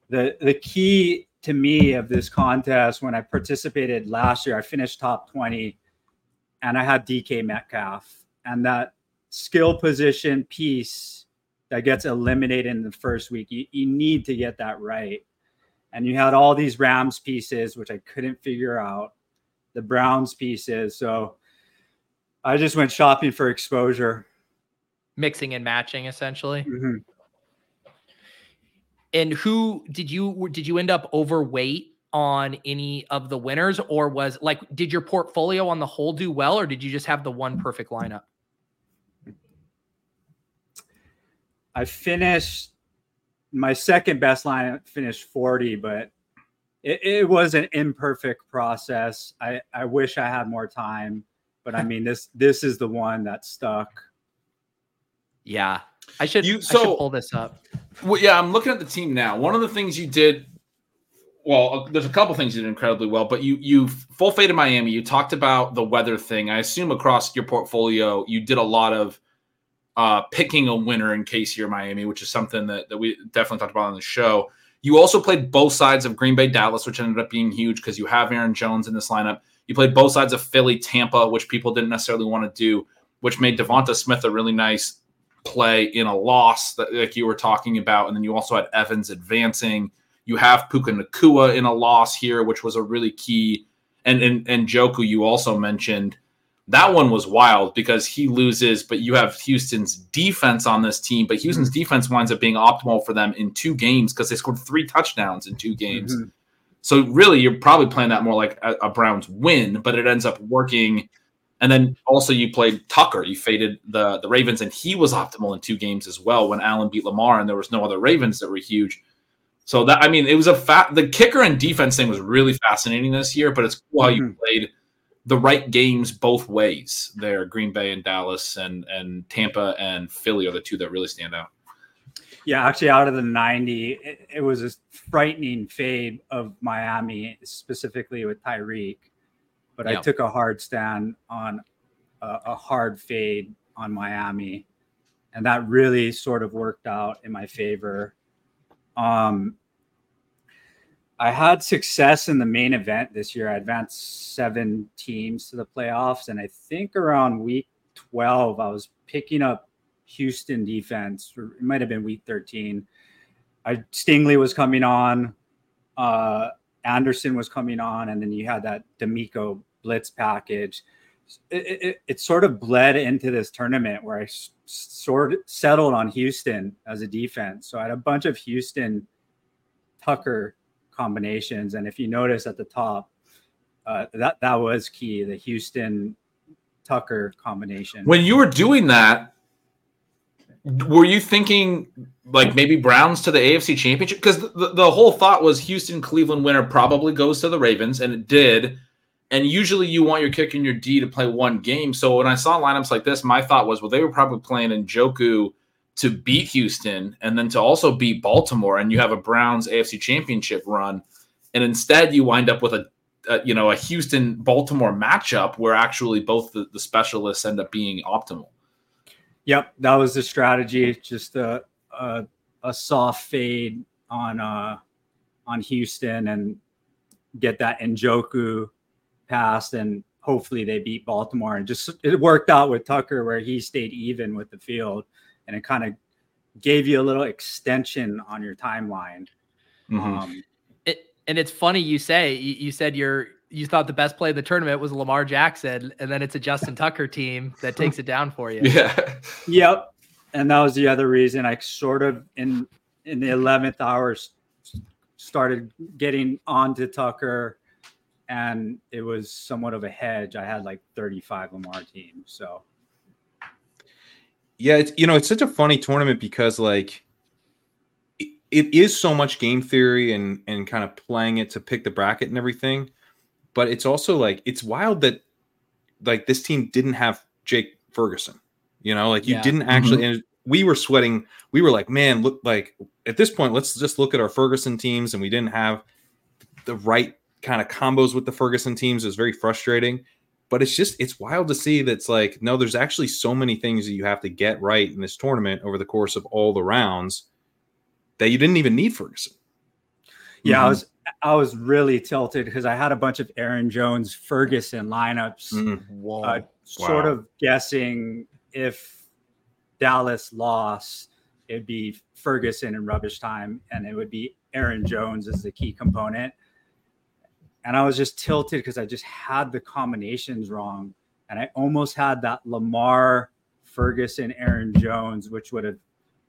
The the key to me of this contest when I participated last year, I finished top 20 and I had DK Metcalf and that skill position piece that gets eliminated in the first week. You, you need to get that right and you had all these Rams pieces, which I couldn't figure out, the Browns pieces. So I just went shopping for exposure. Mixing and matching essentially. Mhm. And who did you did you end up overweight on any of the winners or was like did your portfolio on the whole do well or did you just have the one perfect lineup? I finished my second best line, finished 40, but it, it was an imperfect process. I, I wish I had more time, but I mean, this this is the one that stuck. Yeah. I should, You- I so- should pull this up. Well, yeah, I'm looking at the team now. One of the things you did, well, uh, there's a couple things you did incredibly well, but you you full faded Miami. You talked about the weather thing. I assume across your portfolio, you did a lot of uh, picking a winner in case you're Miami, which is something that, that we definitely talked about on the show. You also played both sides of Green Bay, Dallas, which ended up being huge because you have Aaron Jones in this lineup. You played both sides of Philly, Tampa, which people didn't necessarily want to do, which made Devonta Smith a really nice play in a loss that like you were talking about. And then you also had Evans advancing. You have Puka Nacua in a loss here, which was a really key. And and and Njoku, you also mentioned that one was wild because he loses, but you have Houston's defense on this team. But Houston's defense winds up being optimal for them in two games because they scored three touchdowns in two games. Mhm. So really, you're probably playing that more like a, a Browns win, but it ends up working. And then also you played Tucker. You faded the the Ravens, and he was optimal in two games as well when Allen beat Lamar, and there was no other Ravens that were huge. So that I mean, it was a fat. The kicker and defense thing was really fascinating this year, but it's cool how you Mhm. played the right games both ways. There, Green Bay and Dallas, and and Tampa and Philly are the two that really stand out. Yeah, actually, out of the 90, it, it was a frightening fade of Miami, specifically with Tyreek. But I took a hard stand on a, a hard fade on Miami, and that really sort of worked out in my favor. Um, I had success in the main event this year. I advanced seven teams to the playoffs, and I think around week 12, I was picking up Houston defense. Or it might have been week 13. I Stingley was coming on, uh, Anderson was coming on, and then you had that DeMeco blitz package. It, it- it, sort of bled into this tournament where I sort of settled on Houston as a defense. So I had a bunch of Houston Tucker combinations, and if you notice at the top, uh, that that was key. The Houston Tucker combination. When you were doing that, were you thinking like maybe Browns to the AFC Championship? Because the, the whole thought was Houston Cleveland winner probably goes to the Ravens, and it did. And usually you want your kick and your D to play one game. So when I saw lineups like this, my thought was, well, they were probably playing in Njoku to beat Houston and then to also beat Baltimore, and you have a Browns AFC Championship run, and instead you wind up with a, a you know a Houston Baltimore matchup where actually both the, the specialists end up being optimal. Yep, that was the strategy. Just a a, a soft fade on uh on Houston and get that Njoku passed, and hopefully they beat Baltimore. And just it worked out with Tucker where he stayed even with the field, and it kind of gave you a little extension on your timeline. Um, It, and it's funny you say you, you said you're you thought the best play of the tournament was Lamar Jackson, and then it's a Justin Tucker team that takes it down for you. Yeah. Yep. And that was the other reason I sort of in in the eleventh hour started getting on to Tucker, and it was somewhat of a hedge. I had like thirty five Lamar teams, so Yeah, it's you know it's such a funny tournament because like it, it is so much game theory and and kind of playing it to pick the bracket and everything, but it's also like it's wild that like this team didn't have Jake Ferguson. You know, like you Yeah. didn't mm-hmm. actually and we were sweating. We were like, man, look like at this point, let's just look at our Ferguson teams and we didn't have the right kind of combos with the Ferguson teams. It was very frustrating but it's just it's wild to see that's like no there's actually so many things that you have to get right in this tournament over the course of all the rounds that you didn't even need ferguson yeah, I Mhm. was I was really tilted because I had a bunch of Aaron Jones Ferguson lineups. Mm. Whoa. uh, sort Wow. of guessing if Dallas lost, it'd be Ferguson in rubbish time, and it would be Aaron Jones as the key component. And I was just tilted because I just had the combinations wrong, and I almost had that Lamar, Ferguson, Aaron Jones, which would have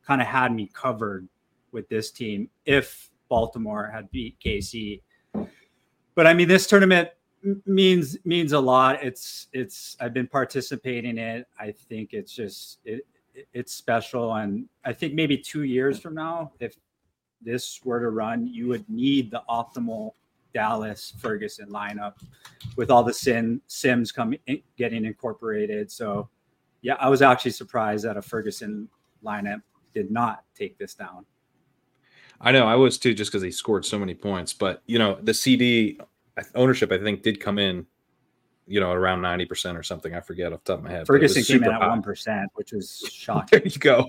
kind of had me covered with this team if Baltimore had beat KC. But I mean, this tournament means means a lot. It's it's I've been participating in it. I think it's just it it- it's special, and I think maybe two years from now, if this were to run, you would need the optimal Dallas Ferguson lineup with all the sim sims coming in, getting incorporated. So yeah, I was actually surprised that a Ferguson lineup did not take this down. i know i was too just because he scored so many points but you know the cd ownership i think did come in you know around 90% or something i forget off the top of my head Ferguson came in at one percent, which was shocking. there you go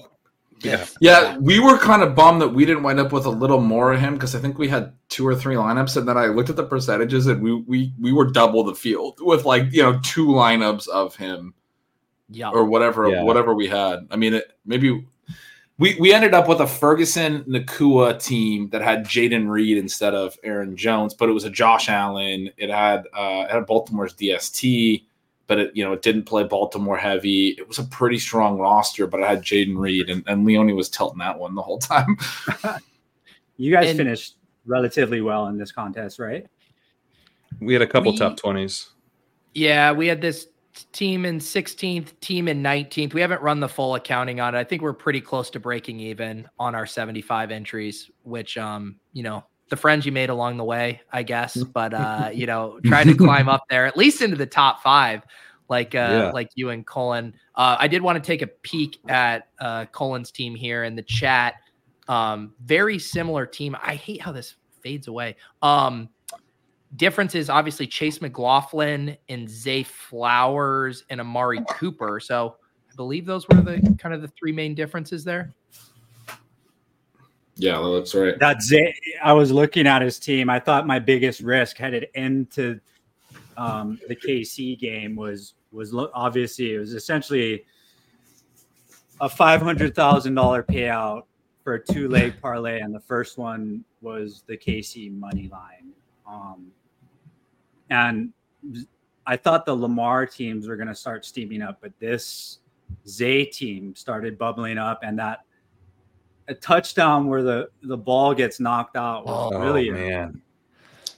yeah Yeah, we were kind of bummed that we didn't wind up with a little more of him because I think we had two or three lineups, and then I looked at the percentages, and we we we were double the field with like you know two lineups of him yeah. or whatever Yeah. whatever we had. I mean, it, maybe we we ended up with a Ferguson Nacua team that had Jayden Reed instead of Aaron Jones, but it was a Josh Allen. It had uh, it had Baltimore's DST, but it you know it didn't play Baltimore heavy. It was a pretty strong roster, but I had Jayden Reed, and, and Leone was tilting that one the whole time. You guys And- finished relatively well in this contest, right? we had a couple We- top 20s Yeah, we had this team in 16th, team in 19th. We haven't run the full accounting on it. I think we're pretty close to breaking even on our 75 entries, which um, you know, the friends you made along the way, I guess, but uh, you know, trying to climb up there at least into the top 5 like uh Yeah. like you and Colin. Uh I did want to take a peek at uh Colin's team here in the chat. Um, very similar team. I hate how this fades away. Um, difference is obviously Chase McLaughlin and Zay Flowers and Amari Cooper. So I believe those were the kind of the three main differences there. Yeah, that's right. That's it. I was looking at his team. I thought my biggest risk headed into um, the KC game was was lo- obviously it was essentially a five hundred thousand dollar payout for a two leg parlay, and the first one was the KC money line. Um, and I thought the Lamar teams were going to start steaming up, but this Zay team started bubbling up, and that a touchdown where the the ball gets knocked out was Oh, really man.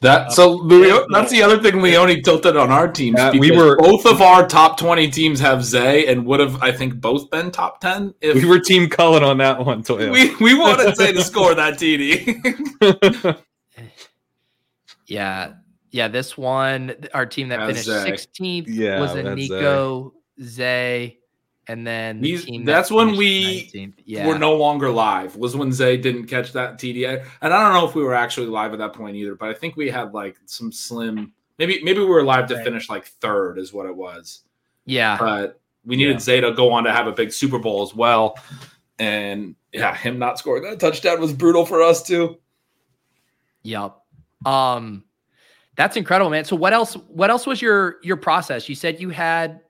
That uh, so Leo, that's the other thing Leone tilted on our teams. Yeah, we were- both of our top twenty teams have Zay and would have I think both been top ten if We were Team Cullen on that one, Toyo. we, we wanted Zay to score that TD. Yeah. Yeah. This one, our team that Has finished 16th Yeah, was a that's Nico Zay. And then the He's- team that that's when we 19th. yeah. We're no longer live. Was when Zay didn't catch that TD, and I don't know if we were actually live at that point either. But I think we had like some slim. Maybe maybe we were live to Right. finish like third, is what it was. yeah. But we needed Yeah. Zay to go on to have a big Super Bowl as well, and yeah, him not scoring that touchdown was brutal for us too. Yep. Um that's incredible, man. So what else what else was your your process? You said you had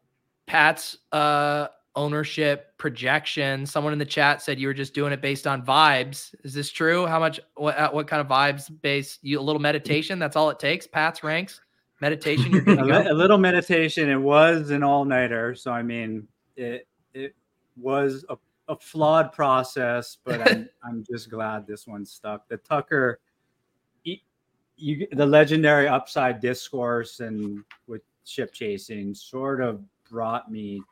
Pat's uh ownership projection. Someone in the chat said you were just doing it based on vibes. Is this true? How much what uh, what kind of vibes based you a little meditation, that's all it takes. Pat's ranks, meditation, you're a, to go. a little meditation. It was an all nighter, so I mean, it it was a, a flawed process, but I'm I'm just glad this one stuck. The Tucker, you the legendary upside discourse and with ship chasing sort of brought me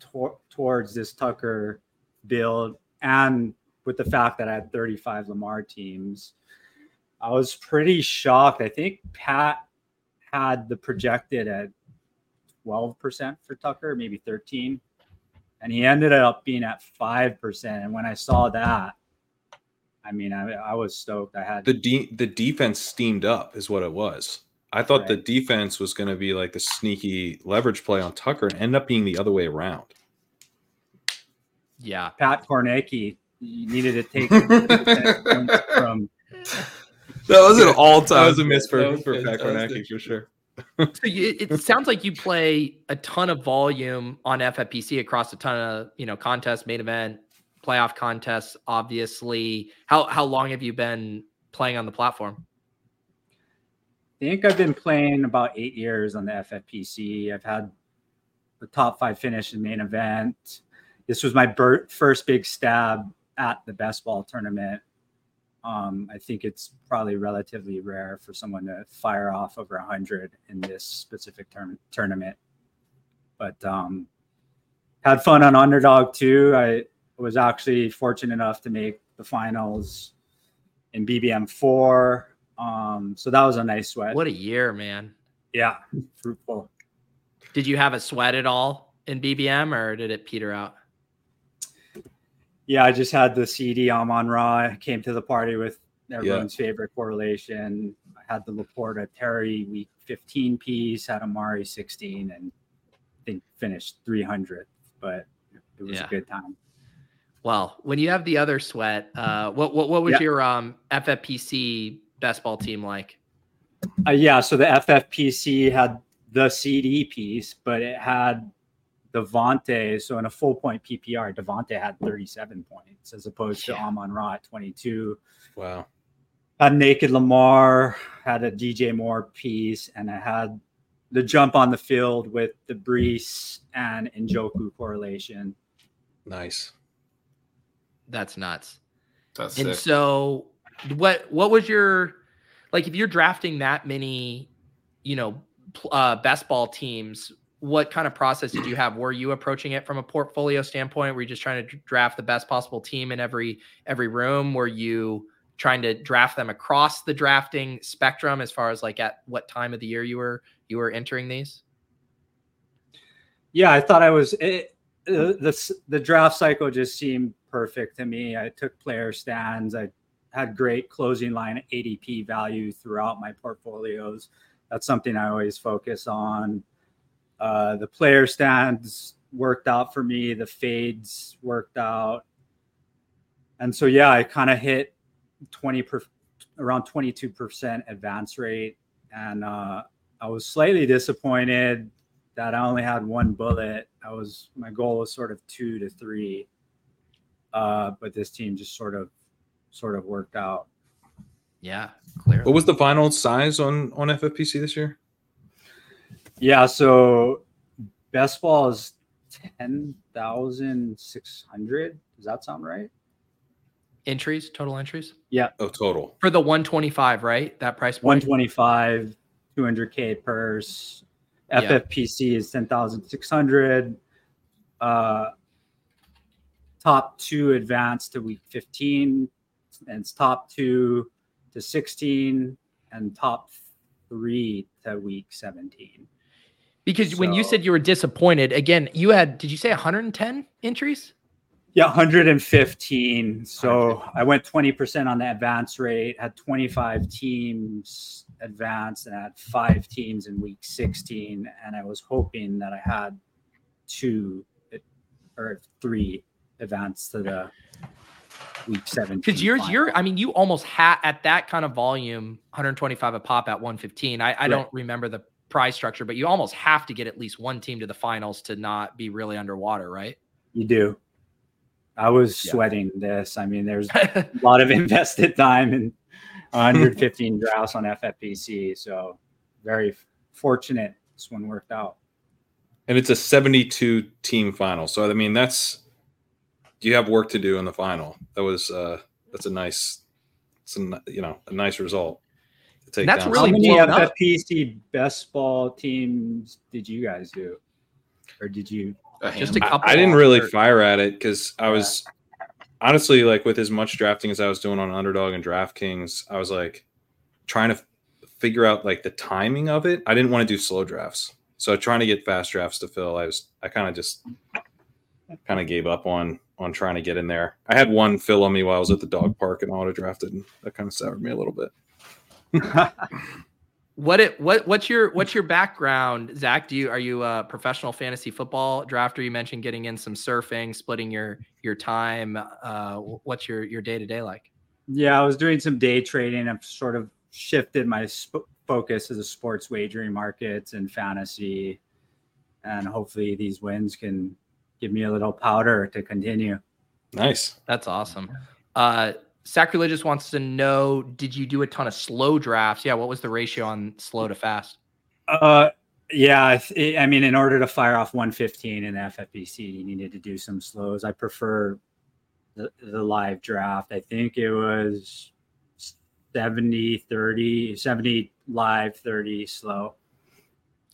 tor- towards this Tucker build, and with the fact that I had 35 Lamar teams. I was pretty shocked. I think Pat had the projected at 12% for Tucker, maybe 13. And he ended up being at 5%. And when I saw that, I mean, I, I was stoked. I had the de- the defense steamed up is what it was. I thought the defense was going to be like the sneaky leverage play on Tucker and end up being the other way around. Yeah. Pat Kornacki. Needed to take from That was an all time. That was a miss for, for Pat Kornacki for sure. So you, it, it sounds like you play a ton of volume on FFPC across a ton of you know contests, main event, playoff contests. Obviously, how how long have you been playing on the platform? I think I've been playing about eight years on the FFPC. I've had the top five finish in main event. This was my bir- first big stab at the best ball tournament. Um, I think it's probably relatively rare for someone to fire off over 100 in this specific term- tournament. But um, had fun on underdog too. I was actually fortunate enough to make the finals in BBM four. Um, so that was a nice sweat. What a year, man! Yeah, fruitful. Did you have a sweat at all in BBM, or did it peter out? Yeah, I just had the CD Amon Ra. I came to the party with everyone's favorite correlation. I had the Laporta Terry week 15 piece, had Amari 16, and I think finished 300. But it was Yeah. a good time. Well, when you have the other sweat, uh, what what what was Yeah. your um FFPC best ball team like? Uh, yeah, so the FFPC had the CD piece, but it had Devonte. So in a full point PPR, Devonte had 37 points as opposed to Amon Ra at 22. Wow. had Naked Lamar, had a DJ Moore piece, and I had the jump on the field with the Brees and Njoku correlation. Nice. That's nuts. That's And sick. so, what what was your like? If you're drafting that many, you know, uh, best ball teams, what kind of process did you have? Were you approaching it from a portfolio standpoint? Were you just trying to draft the best possible team in every every room? Were you trying to draft them across the drafting spectrum as far as like at what time of the year you were you were entering these? Yeah, I thought I was it, uh, the the draft cycle just seemed perfect to me. I took player stands. I had great closing line ADP value throughout my portfolios. That's something I always focus on. Uh, the player stands worked out for me. The fades worked out. And so, yeah, I kind of hit 20 per, around 22% advance rate. And uh, I was slightly disappointed that I only had one bullet. I was, my goal was sort of two to three. Uh, but this team just sort of, sort of worked out. Yeah, clearly. What was the final size on on FFPC this year? Yeah, so best ball is ten thousand six hundred. Does that sound right? entries, total entries Yeah. Oh, total. for the 125, right? That price One point. twenty five, two hundred k purse. Yeah. FFPC is ten thousand six hundred. Uh, top two advanced to week fifteen, and it's top two to sixteen, and top three to week seventeen. Because when you said you were disappointed, again, you had did you say 110 entries? Yeah, 115. So I went 20% on the advance rate, had 25 teams advance, and I had five teams in week 16. And I was hoping that I had two eh, or three advanced to the week 17. Because yours, final. you're, I mean, you almost had at that kind of volume, 125 a pop at 115. I, I Right. don't remember the prize structure, but you almost have to get at least one team to the finals to not be really underwater, right? You do. I was Yeah. sweating this. I mean, there's a lot of invested time and 115 drafts on FFPC. So very fortunate this one worked out. And it's a 72 team final. So I mean that's you have work to do in the final. That was uh that's a nice it's a, ni- you know, a nice result. To take That's down. really How many blown up. FFPC best ball teams did you guys do? Or did you? A Just hand- a I- couple I, didn't really or- fire at it because I was honestly like with as much drafting as I was doing on Underdog and DraftKings, I was like trying to f- figure out like the timing of it. I didn't want to do slow drafts, so trying to get fast drafts to fill, I was I kind of just kind of gave up on on trying to get in there. I had one fill on me while I was at the dog park and auto drafted, and that kind of soured me a little bit. What it what what's your what's your background, Zach? Do you are you a professional fantasy football drafter? You mentioned getting in some surfing, splitting your your time. Uh, what's your your day to day like? Yeah, I was doing some day trading. I've sort of shifted my sp- focus to the sports wagering markets and fantasy. And hopefully these wins can give me a little powder to continue. Nice. That's awesome. Uh, Sacrilegious wants to know: Did you do a ton of slow drafts? Yeah, what was the ratio on slow to fast? Uh, yeah, I th- I mean, in order to fire off 115 in the FFPC, you needed to do some slows. I prefer the, the live draft. I think it was 70, 30, 70 live, 30 slow.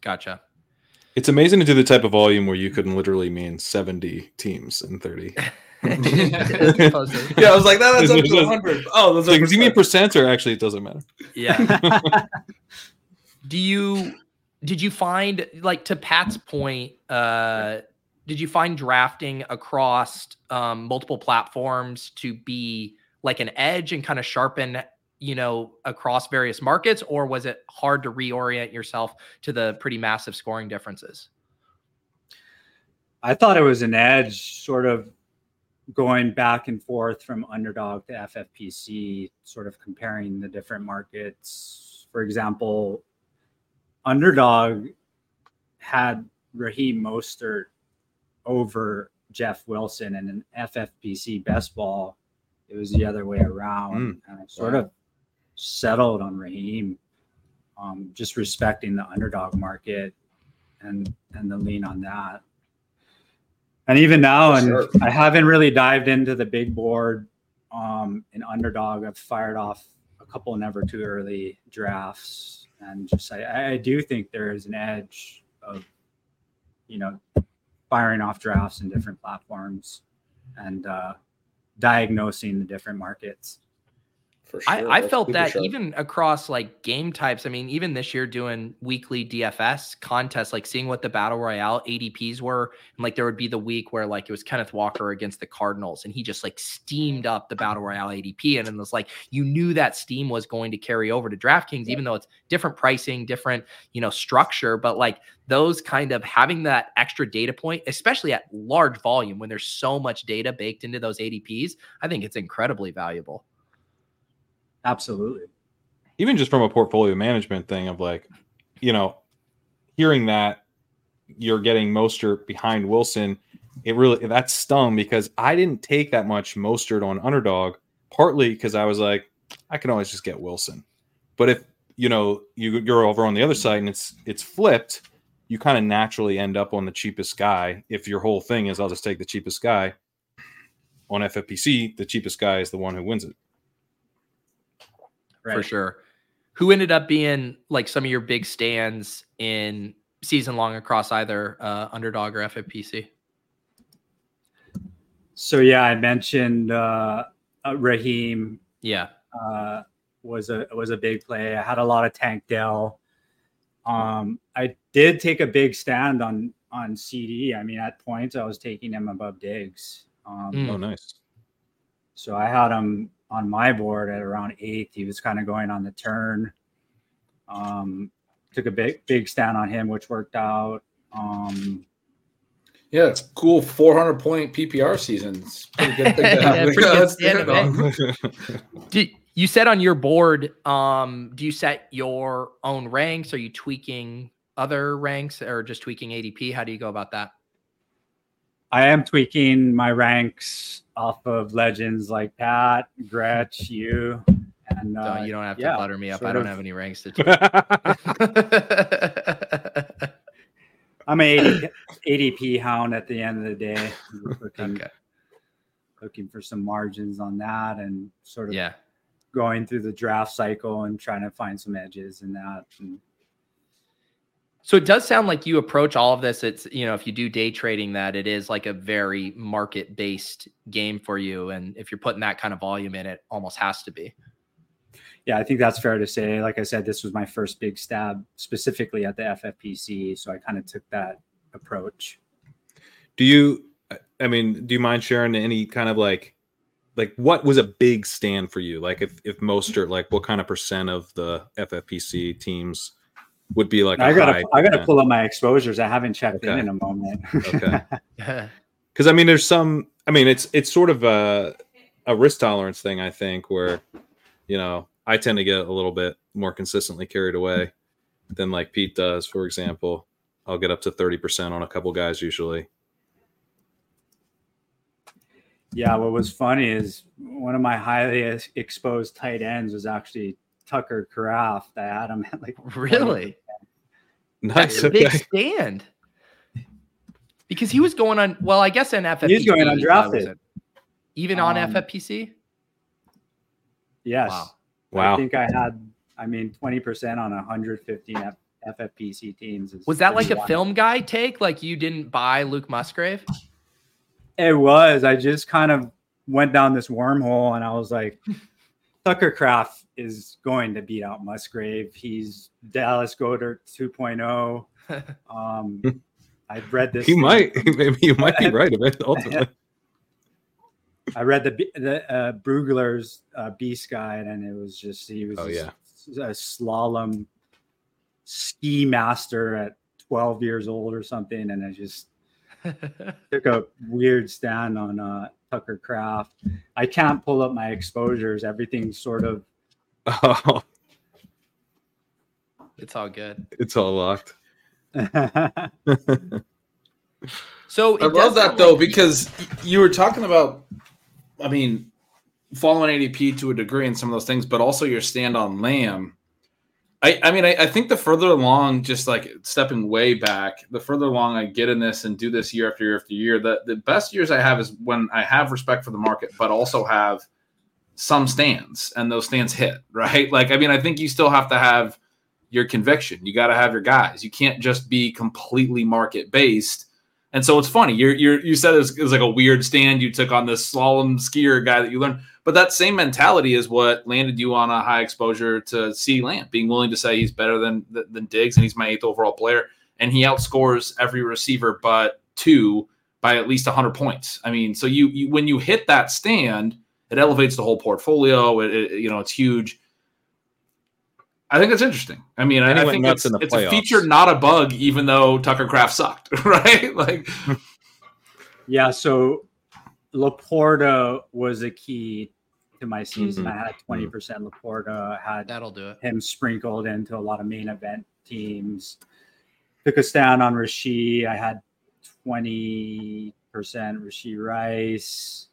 Gotcha. It's amazing to do the type of volume where you can literally mean 70 teams in 30. Yeah, I was like, that, that's up to 100. Oh, those are Like, do you mean percent or actually it doesn't matter? yeah. do you did you find like to pat's point uh did you find drafting across um, multiple platforms to be like an edge and kind of sharpen you know across various markets or was it hard to reorient yourself to the pretty massive scoring differences I thought it was an edge, sort of going back and forth from underdog to FFPC, sort of comparing the different markets. For example, underdog had Raheem Mostert over Jeff Wilson, and an FFPC best ball, it was the other way around. Mm, and I sort of settled on Raheem, um, just respecting the underdog market and and the lean on that. And even now, and Sure. I haven't really dived into the big board um, in underdog. I've fired off a couple never too early drafts, and just I, I do think there is an edge of, you know, firing off drafts in different platforms and uh, diagnosing the different markets. For sure. I, I felt that sharp. even across like game types. I mean, even this year doing weekly DFS contests, like seeing what the battle royale ADPs were, and like there would be the week where like it was Kenneth Walker against the Cardinals, and he just like steamed up the battle royale ADP, and it was like you knew that steam was going to carry over to DraftKings, even though it's different pricing, different you know structure, but like those kind of having that extra data point, especially at large volume when there's so much data baked into those ADPs, I think it's incredibly valuable. Absolutely. even just from a portfolio management thing of like, you know, hearing that you're getting Mostert behind Wilson, it really that stung because I didn't take that much Mostert on underdog, partly because I was like, I can always just get Wilson. But if you know you you're over on the other side and it's it's flipped, you kind of naturally end up on the cheapest guy. If your whole thing is I'll just take the cheapest guy on FFPC, the cheapest guy is the one who wins it. Right. for sure. Who ended up being like some of your big stands in season long across either uh, underdog or FFPC? So yeah, I mentioned uh, uh, Raheem Yeah. uh, was a was a big play. I had a lot of Tank Dell. Um, I did take a big stand on on CD. I mean, at points I was taking him above Diggs. Um, Mm. Oh, nice. So I had him on my board at around eighth. He was kind of going on the turn. Um, took a big big stand on him, which worked out. Um, Yeah, it's cool. 400 point PPR seasons. Pretty good thing to have. pretty good That's stand good. event. Do, you said on your board, um, do you set your own ranks? Are you tweaking other ranks or just tweaking ADP? How do you go about that? I am tweaking my ranks off of legends like Pat, Gretch, you, and uh, you don't have to yeah, butter me up. I don't of. have any ranks to tweak. I'm a ADP, ADP hound at the end of the day. Looking, okay. looking for some margins on that and sort of Yeah. going through the draft cycle and trying to find some edges in that. And So it does sound like you approach all of this. It's, you know, if you do day trading, that it is like a very market based game for you. And if you're putting that kind of volume in, it almost has to be. yeah, I think that's fair to say. Like I said, this was my first big stab specifically at the FFPC. So I kind of took that approach. do you i mean do you mind sharing any kind of like like what was a big stand for you like if if most are like what kind of percent of the ffpc teams would be like I a gotta I gotta pull up my exposures. I haven't checked in Okay. in a moment. Okay. because i mean there's some i mean it's it's sort of a a risk tolerance thing i think where you know i tend to get a little bit more consistently carried away than like pete does for example i'll get up to 30% on a couple guys usually Yeah, what was funny is one of my highly exposed tight ends was actually Tucker Kraft. I had him at like really? nice That's a big stand. Because he was going on, well, I guess in FFPC. He was going undrafted. Even on Um, FFPC? Yes. Wow. wow I think I had, I mean, 20% on 115 F- FFPC teams. Was that like pretty a wild. film guy take? Like you didn't buy Luke Musgrave? It was. I just kind of went down this wormhole and I was like, Tucker Kraft is going to beat out Musgrave. He's Dallas Goedert 2.0. Um, I read this. you thing- might maybe you might be right about ultimately I read the the uh, Brugler's uh, Beast Guide, and it was just he was Oh, just yeah. a slalom ski master at 12 years old or something, and I just took a weird stand on uh, Tucker Kraft. I can't pull up my exposures; everything's sort of oh it's all good. it's all locked So I love that though because you were talking about, I mean, following ADP to a degree and some of those things, but also your stand on Lamb. I, I mean, I, I think the further along, just like stepping way back, the further along I get in this and do this year after year after year, the, the best years I have is when I have respect for the market, but also have some stands and those stands hit, right? Like, I mean, I think you still have to have your conviction. You got to have your guys. You can't just be completely market based And so it's funny. You're, you're you said it was, it was like a weird stand you took on this slalom skier guy that you learned, but that same mentality is what landed you on a high exposure to C Lamb, being willing to say he's better than than Diggs and he's my eighth overall player, and he outscores every receiver but two by at least 100 points. I mean, so you, you when you hit that stand, it elevates the whole portfolio. It, it you know it's huge. I think it's interesting. I mean, I, I think it's, it's a feature, not a bug, even though Tucker Kraft sucked, right? Like, Yeah, so Laporta was a key to my season. Mm-hmm. I had 20% mm-hmm. Laporta, had That'll do it. him sprinkled into a lot of main event teams. Took a stand on Rashee. I had 20% Rashee Rice.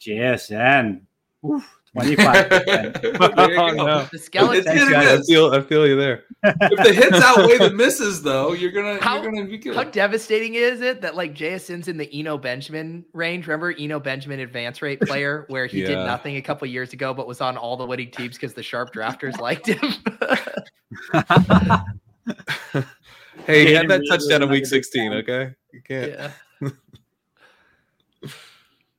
JSN. Oof, 25%. You Oh, no. The skeleton. It's hit I feel I feel you there. if the hits outweigh the misses, though, you're gonna How- you're gonna be good. How devastating is it that like JSN's in the Eno Benjamin range? Remember Eno Benjamin advance rate player where he did nothing a couple years ago, but was on all the winning teams because the sharp drafters liked him. Hey, he Jaden had that touchdown was in week 16, okay? You can't. yeah.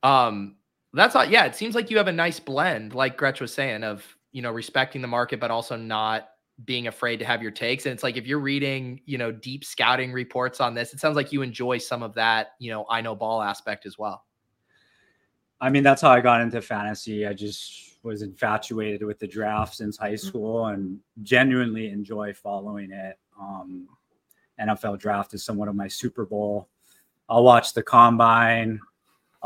um, that's all. Yeah, it seems like you have a nice blend, like Gretch was saying, of you know respecting the market, but also not being afraid to have your takes. And it's like if you're reading, you know, deep scouting reports on this, it sounds like you enjoy some of that, you know, I know ball aspect as well. I mean, that's how I got into fantasy. I just was infatuated with the draft since high school and genuinely enjoy following it. Um, NFL draft is somewhat of my Super Bowl. I'll watch the combine.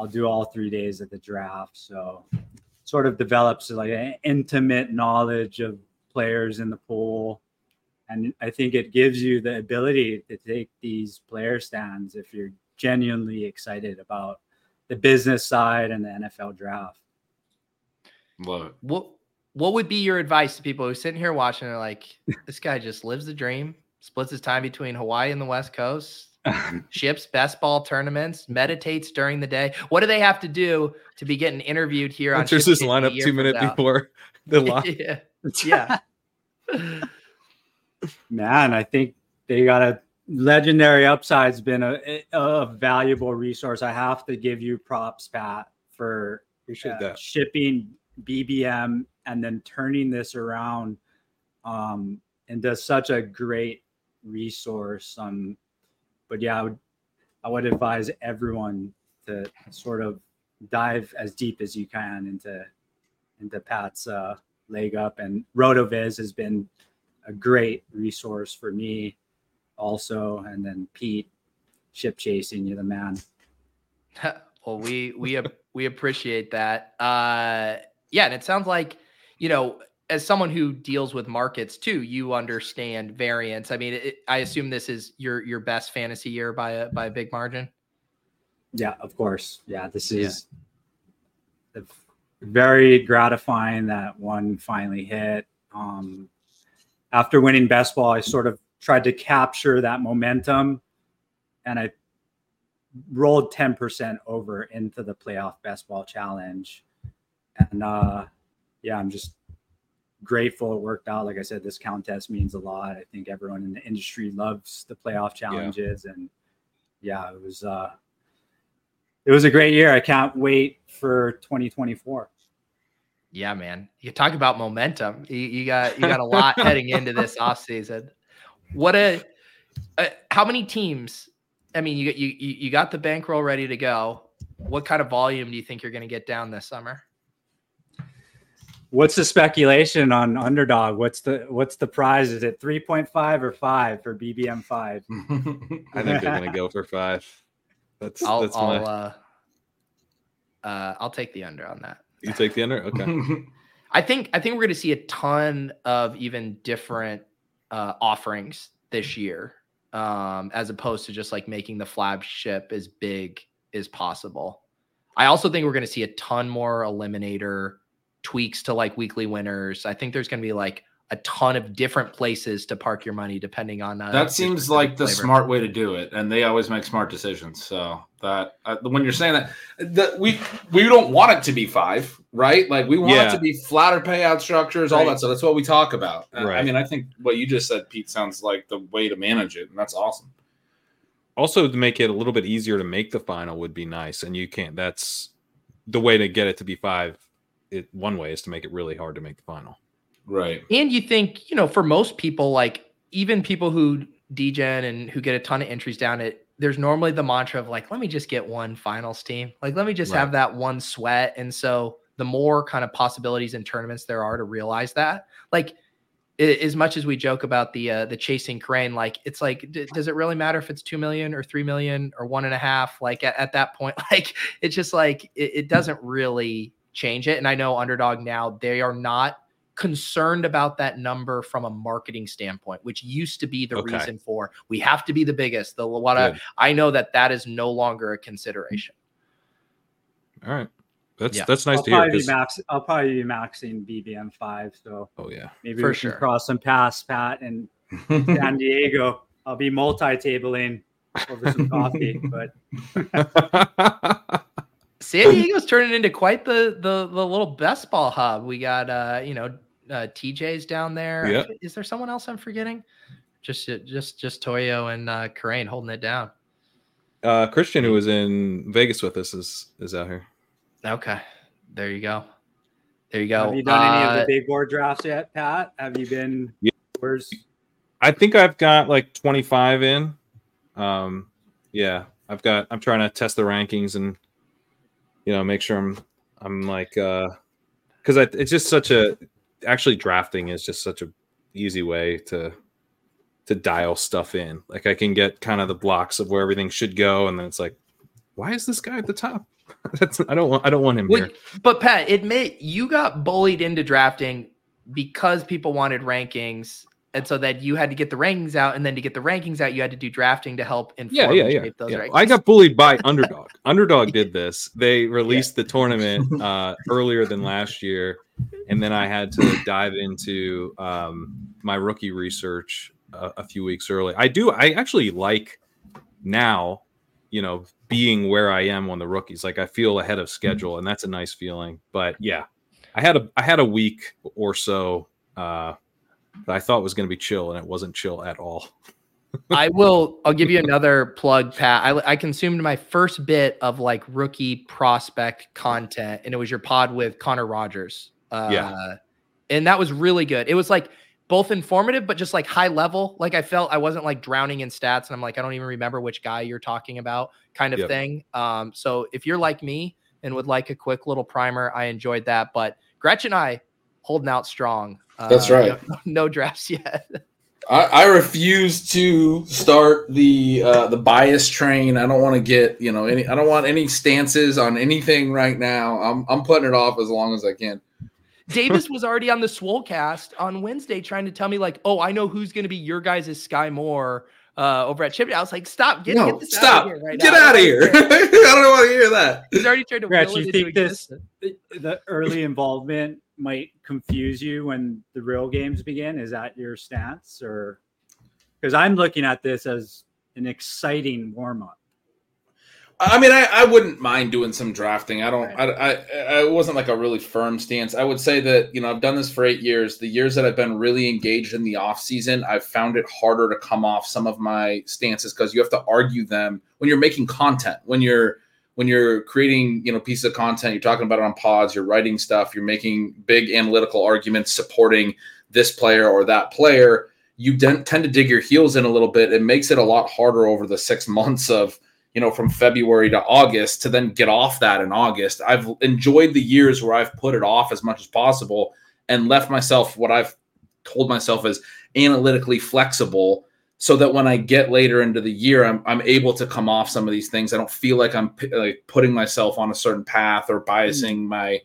I'll do all three days of the draft. So sort of develops like an intimate knowledge of players in the pool. And I think it gives you the ability to take these player stands if you're genuinely excited about the business side and the NFL draft. Love it. What what would be your advice to people who are sitting here watching and are like, this guy just lives the dream, splits his time between Hawaii and the West Coast, ships best ball tournaments, meditates during the day. What do they have to do to be getting interviewed here on Enters Ship his Kicking a lineup two minutes before the line. yeah. Yeah. Man, I think they got a legendary upside's been a, a valuable resource. I have to give you props, Pat, for uh, that. shipping BBM and then turning this around um, into such a great resource. Um, but yeah, I would I would advise everyone to sort of dive as deep as you can into into Pat's uh, leg up, and Rotoviz has been a great resource for me also. And then Pete, ship chasing, you're the man. well, we we we appreciate that. Uh, yeah, and it sounds like you know, as someone who deals with markets too, you understand variance. I mean, it, I assume this is your your best fantasy year by a by a big margin. Yeah, of course. Yeah, this is the- very gratifying that one finally hit. Um, after winning best ball, I sort of tried to capture that momentum, and I rolled ten percent over into the playoff best ball challenge. And uh, yeah, I'm just grateful it worked out. Like I said, this contest means a lot. I think everyone in the industry loves the playoff challenges, and yeah, it was. Uh, it was a great year. I can't wait for 2024. Yeah, man. You talk about momentum. You, you got you got a lot heading into this off season. What a, uh how many teams? I mean, you got you you you got the bankroll ready to go. What kind of volume do you think you're going to get down this summer? What's the speculation on underdog? What's the what's the prize? Is it 3.5 or 5 for BBM 5? I think they're gonna go for five. That's I'll that's I'll my. uh, uh I'll take the under on that. You take the under. Okay. I think I think we're going to see a ton of even different uh, offerings this year, um, as opposed to just like making the flagship as big as possible. I also think we're going to see a ton more eliminator tweaks to like weekly winners. I think there's going to be like a ton of different places to park your money depending on uh, that seems like the flavor. smart way to do it, and they always make smart decisions. So that uh, when you're saying that, that we we don't want it to be five, right? Like we want Yeah. it to be flatter payout structures, all Right. that so That's what we talk about. Uh, I mean, I think what you just said, Pete, sounds like the way to manage it, and that's awesome. also to make it a little bit easier to make the final would be nice. And you can't. That's the way to get it to be five. It one way is to make it really hard to make the final. Right. And you think, you know, for most people, like even people who degen and who get a ton of entries down it, there's normally the mantra of like, let me just get one finals team. Like, let me just Right. have that one sweat. And so the more kind of possibilities and tournaments there are to realize that, like, i- as much as we joke about the uh, the chasing crane, like it's like, d- does it really matter if it's two million or three million or one and a half? Like at, at that point, like it's just like it, it doesn't really change it. And I know underdog now they are not concerned about that number from a marketing standpoint, which used to be the Okay. reason for we have to be the biggest. The what I, I know that that is no longer a consideration. All right. That's Yeah. that's nice I'll to hear. probably be 'cause- max. I'll probably be maxing BBM five. So oh yeah. maybe For we sure. can cross some paths, Pat, and San Diego. I'll be multi-tabling over some coffee, but San Diego's turning into quite the the the little best ball hub. We got uh, you know, uh TJ's down there. Yeah. Is there someone else I'm forgetting? Just just just Toyo and uh Kerrane holding it down. uh, Christian, who was in Vegas with us, is is out here. Okay. There you go. There you go. have you done any of Uh, the big board drafts yet, Pat? Have you been? Yeah. Where's I think I've got like 25 in. Um, yeah, I've got. I'm trying to test the rankings and you know make sure I'm I'm like uh because it's just such a actually drafting is just such a easy way to to dial stuff in. Like I can get kind of the blocks of where everything should go, and then it's like, why is this guy at the top? That's I don't want I don't want him Well, here. but Pat, admit you got bullied into drafting because people wanted rankings, and so that you had to get the rankings out, and then to get the rankings out, you had to do drafting to help inform Yeah, yeah, yeah. those yeah. rankings. I got bullied by Underdog. Underdog did this. They released the tournament uh, earlier than last year, and then I had to dive into um, my rookie research a, a few weeks early. I do. I actually like now, you know, being where I am on the rookies. Like I feel ahead of schedule, and that's a nice feeling. But yeah, I had a I had a week or so. Uh, that I thought was going to be chill, and it wasn't chill at all. I will. I'll give you another plug, Pat. I, I consumed my first bit of like rookie prospect content, and it was your pod with Connor Rogers. Uh, Yeah. and that was really good. It was like both informative, but just like high level. Like I felt I wasn't like drowning in stats, and I'm like I don't even remember which guy you're talking about, kind of Yep. thing. Um, so if you're like me and would like a quick little primer, I enjoyed that. But Gretchen and I holding out strong. Uh, That's right. No, no drafts yet. I, I refuse to start the uh, the bias train. I don't want to get you know any. I don't want any stances on anything right now. I'm I'm putting it off as long as I can. Davis was already on the Swolecast on Wednesday trying to tell me, like, oh, I know who's going to be your guys' Skyy Moore uh, over at Chip. I was like, stop, get, no, get this stop, out of here right get now. out of here. I don't want to hear that. He's already tried to Gretch, will you think this- the, the early involvement might confuse you when the real games begin? Is that your stance, or because I'm looking at this as an exciting warm up? I mean, I, I wouldn't mind doing some drafting. I don't. I, I I wasn't like a really firm stance. I would say that you know I've done this for eight years. The years that I've been really engaged in the off season, I've found it harder to come off some of my stances because you have to argue them when you're making content. When you're when you're creating you know pieces of content, you're talking about it on pods. You're writing stuff. You're making big analytical arguments supporting this player or that player. You tend to dig your heels in a little bit. It makes it a lot harder over the six months of you know, from February to August to then get off that in August. I've enjoyed the years where I've put it off as much as possible and left myself what I've told myself is analytically flexible so that when I get later into the year, I'm, I'm able to come off some of these things. I don't feel like I'm p- like putting myself on a certain path or biasing my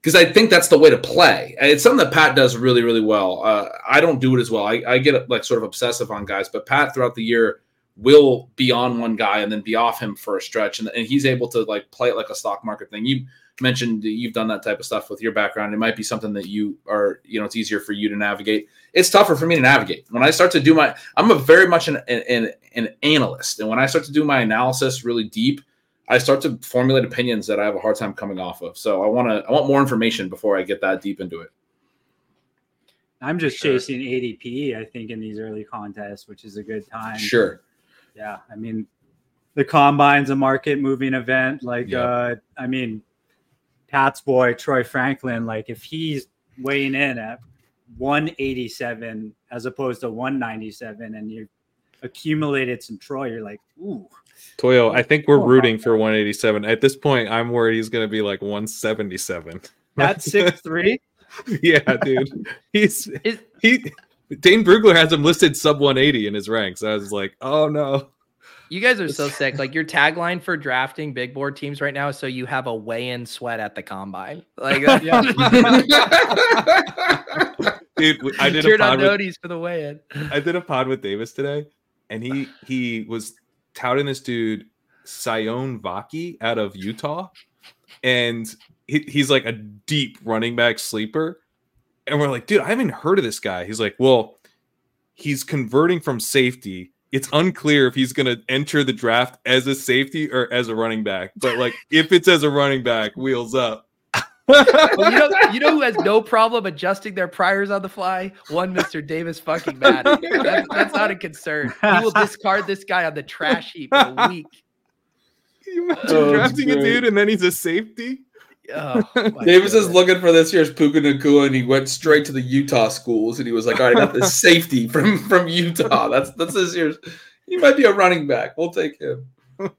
because I think that's the way to play. It's something that Pat does really, really well. Uh, I don't do it as well. I, I get like sort of obsessive on guys, but Pat throughout the year will be on one guy and then be off him for a stretch, and, and he's able to like play it like a stock market thing. You mentioned that you've done that type of stuff with your background. It might be something that you are, you know, it's easier for you to navigate. It's tougher for me to navigate when I start to do my. I'm a very much an an, an analyst, and when I start to do my analysis really deep, I start to formulate opinions that I have a hard time coming off of. So I want to, I want more information before I get that deep into it. I'm just Sure. chasing ADP. I think in these early contests, which is a good time. Sure. Yeah, I mean, the combine's a market moving event. Like, Yeah. uh, I mean, Pat's boy Troy Franklin. Like, if he's weighing in at 187 as opposed to 197, and you accumulated some Troy, you're like, ooh, Toyo, I think we're Oh, rooting for 187. At this point, I'm worried he's going to be like 177. that's six three. yeah, dude. He's Is- he. Dane Brugler has him listed sub 180 in his ranks. I was like, oh no. You guys are so sick. Like your tagline for drafting big board teams right now is so you have a weigh-in sweat at the combine. Like that, Dude, I did a turn on pod with, for the weigh-in. I did a pod with Davis today, and he he was touting this dude Sione Vaki out of Utah, and he, he's like a deep running back sleeper, and we're like, dude, I haven't heard of this guy. He's like, well, he's converting from safety. It's unclear if he's going to enter the draft as a safety or as a running back, but like if it's as a running back, wheels up. Well, you know, you know who has no problem adjusting their priors on the fly? One Mr. Davis fucking Mattek. That's, that's not a concern. He will discard this guy on the trash heap in a week. Can you imagine Oh, drafting a oh, dude and then he's a safety? Oh, Davis is looking for this year's Puka Nacua, and he went straight to the Utah schools, and he was like, "All right, I got this safety from from Utah. That's that's this year's. He might be a running back. We'll take him."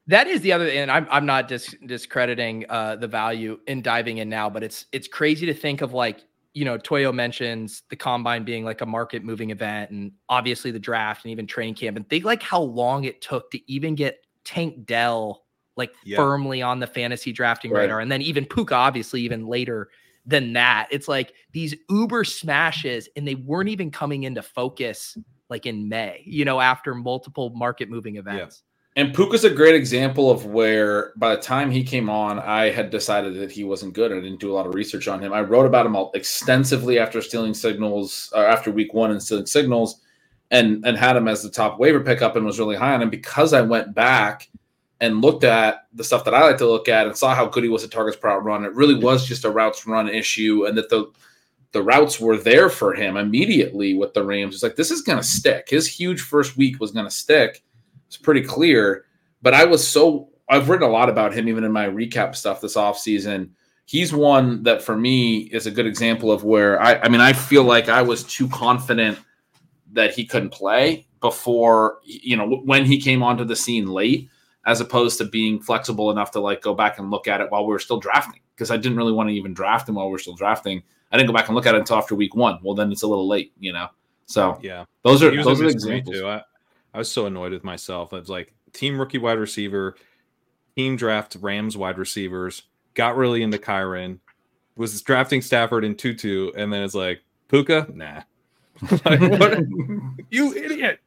That is the other, and I'm I'm not dis- discrediting uh, the value in diving in now, but it's it's crazy to think of like you know Toyo mentions the combine being like a market moving event, and obviously the draft and even training camp, and think like how long it took to even get Tank Dell like Yeah. firmly on the fantasy drafting Right. radar, and then even Puka obviously even later than that. It's like these uber smashes, and they weren't even coming into focus like in May, you know, after multiple market moving events. And Puka's a great example of where by the time he came on, I had decided that he wasn't good. I didn't do a lot of research on him. I wrote about him all extensively after stealing signals, or after week one and stealing signals, and and had him as the top waiver pickup and was really high on him because I went back and looked at the stuff that I like to look at and saw how good he was at targets per out run. It really was just a routes run issue, and that the the routes were there for him immediately with the Rams. It's like this is going to stick. His huge first week was going to stick. It's pretty clear. But I was so I've written a lot about him even in my recap stuff this offseason. He's one that for me is a good example of where I I mean I feel like I was too confident that he couldn't play before you know when he came onto the scene late as opposed to being flexible enough to like go back and look at it while we were still drafting because I didn't really want to even draft him while we are still drafting. I didn't go back and look at it until after week one. Well, then it's a little late, you know. So Yeah. those are those are miss examples. too. I, I was so annoyed with myself. I was like, team rookie wide receiver, team draft Rams wide receivers, got really into Kyren, was drafting Stafford in Tutu, and then it's like, Puka? Nah. like, what? you idiot.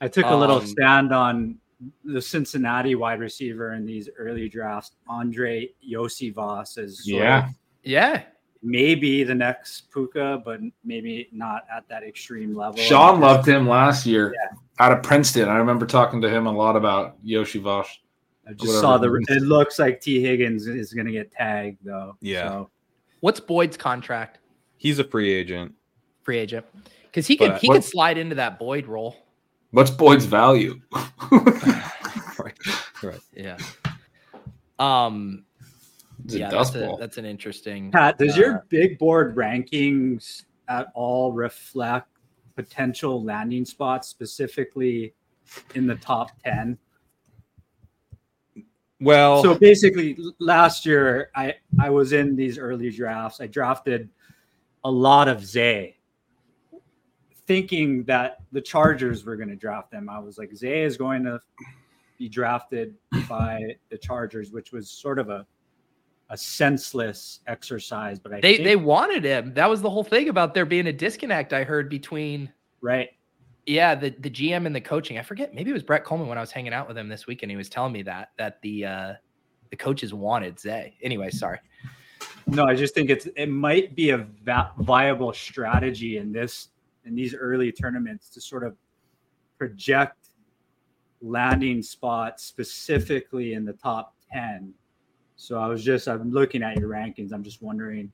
I took a little Um, stand on the Cincinnati wide receiver in these early drafts, Andrei Iosivas, as sort Yeah. Yeah. maybe the next Puka, but maybe not at that extreme level. Sean loved him last year out of Princeton. I remember talking to him a lot about Iosivas. I just saw the. it It looks like Tee Higgins is going to get tagged though. Yeah. So, What's Boyd's contract? He's a free agent. Free agent. Because he could But he what- could slide into that Boyd role. What's Boyd's value? right. Yeah. Um It's a yeah, dust that's, a, that's an interesting Pat, does Uh, your big board rankings at all reflect potential landing spots, specifically in the top ten? Well, So basically, last year I I was in these early drafts. I drafted a lot of Zay, thinking that the Chargers were going to draft them. I was like, Zay is going to be drafted by the Chargers, which was sort of a a senseless exercise. But I they think, they wanted him. That was the whole thing about there being a disconnect I heard between right. yeah, the the GM and the coaching. I forget, maybe it was Brett Coleman when I was hanging out with him this weekend. He was telling me that that the uh the coaches wanted Zay. Anyway, sorry. No, I just think it's it might be a va- viable strategy in this in these early tournaments to sort of project landing spots specifically in the top 10. So I was just I'm looking at your rankings. I'm just wondering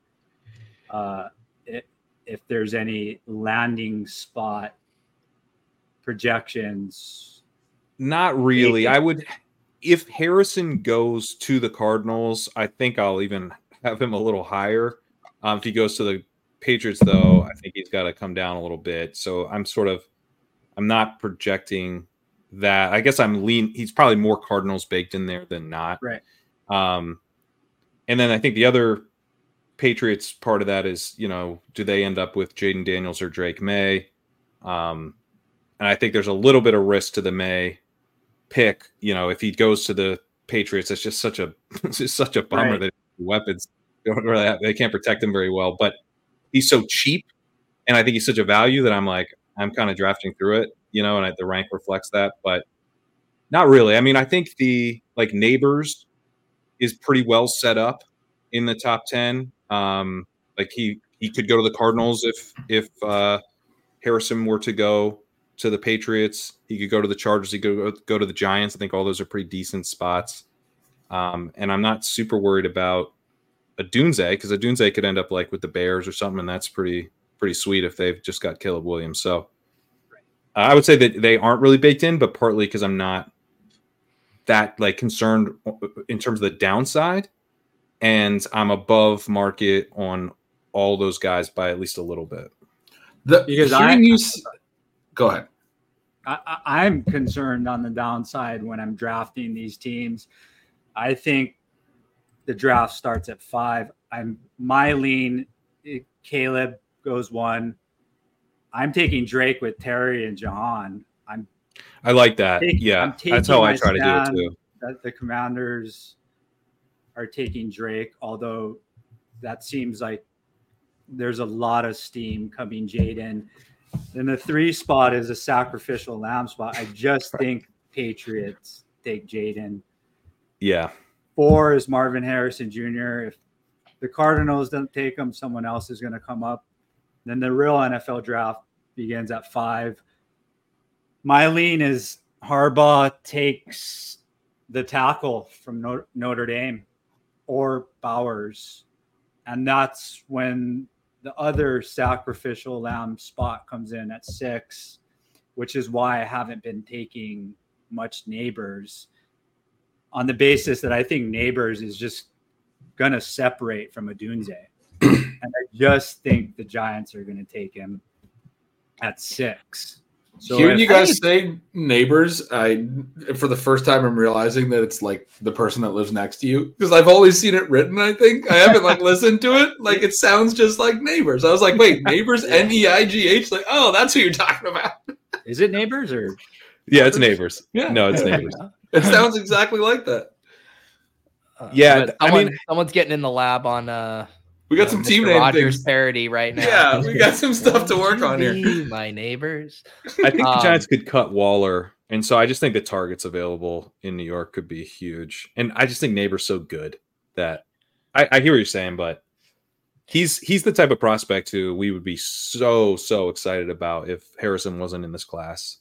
uh if, if there's any landing spot projections Not really. I would if Harrison goes to the Cardinals, I think I'll even have him a little higher. Um, if he goes to the Patriots, though, I think he's got to come down a little bit. So I'm sort of, I'm not projecting that. I guess I'm lean. He's probably more Cardinals baked in there than not. Right. Um, and then I think the other Patriots part of that is, you know, do they end up with Jayden Daniels or Drake Maye? Um, and I think there's a little bit of risk to the Maye pick. You know, if he goes to the Patriots, it's just such a it's just such a bummer Right. that weapons don't really have, they can't protect him very well. But he's so cheap, and I think he's such a value that I'm like I'm kind of drafting through it, you know, and I, the rank reflects that, but not really. I mean, I think the like Nabers is pretty well set up in the top ten. Um, like he he could go to the Cardinals if if uh, Harrison were to go to the Patriots. He could go to the Chargers. He could go, go to the Giants. I think all those are pretty decent spots. Um, and I'm not super worried about Odunze because Odunze could end up like with the Bears or something, and that's pretty pretty sweet if they've just got Caleb Williams. So I would say that they aren't really baked in, but partly because I'm not that like concerned in terms of the downside, and I'm above market on all those guys by at least a little bit. The, Because I- you go ahead. I, I- I'm concerned on the downside when I'm drafting these teams. I think the draft starts at five. I'm my lean. eh, Caleb goes one. I'm taking Drake with Terry and Jahan. I'm I like that. Take- yeah, that's how I try to do it too. that the Commanders are taking Drake, although that seems like there's a lot of steam coming Jayden. Then the three spot is a sacrificial lamb spot. I just think Patriots take Jayden. Yeah, Four is Marvin Harrison Jr. If the Cardinals don't take him, someone else is going to come up. Then the real NFL draft begins at five. My lean is Harbaugh takes the tackle from Notre, Dame or Bowers. And that's when the other sacrificial lamb spot comes in at six, which is why I haven't been taking much Nabers on the basis that I think Nabers is just going to separate from Odunze. Mm-hmm. and I just think the Giants are going to take him at six. So Hearing you guys say neighbors, I for the first time I'm realizing that it's like the person that lives next to you because I've always seen it written. I think I haven't like listened to it. Like it sounds just like neighbors. I was like, wait, neighbors, N E I G H. Like, oh, that's who you're talking about. is it neighbors or yeah, it's neighbors. Yeah. No, it's neighbors. It sounds exactly like that. Uh, Yeah, but I someone, mean- someo's getting in the lab on uh We got you some know, team Mr. name Rogers things. parody right now. Yeah, we got some stuff to work on here. My neighbors. I think the Um, Giants could cut Waller, and so I just think the targets available in New York could be huge. And I just think Neighbor's so good that I, I hear what you're saying, but he's he's the type of prospect who we would be so so excited about if Harrison wasn't in this class.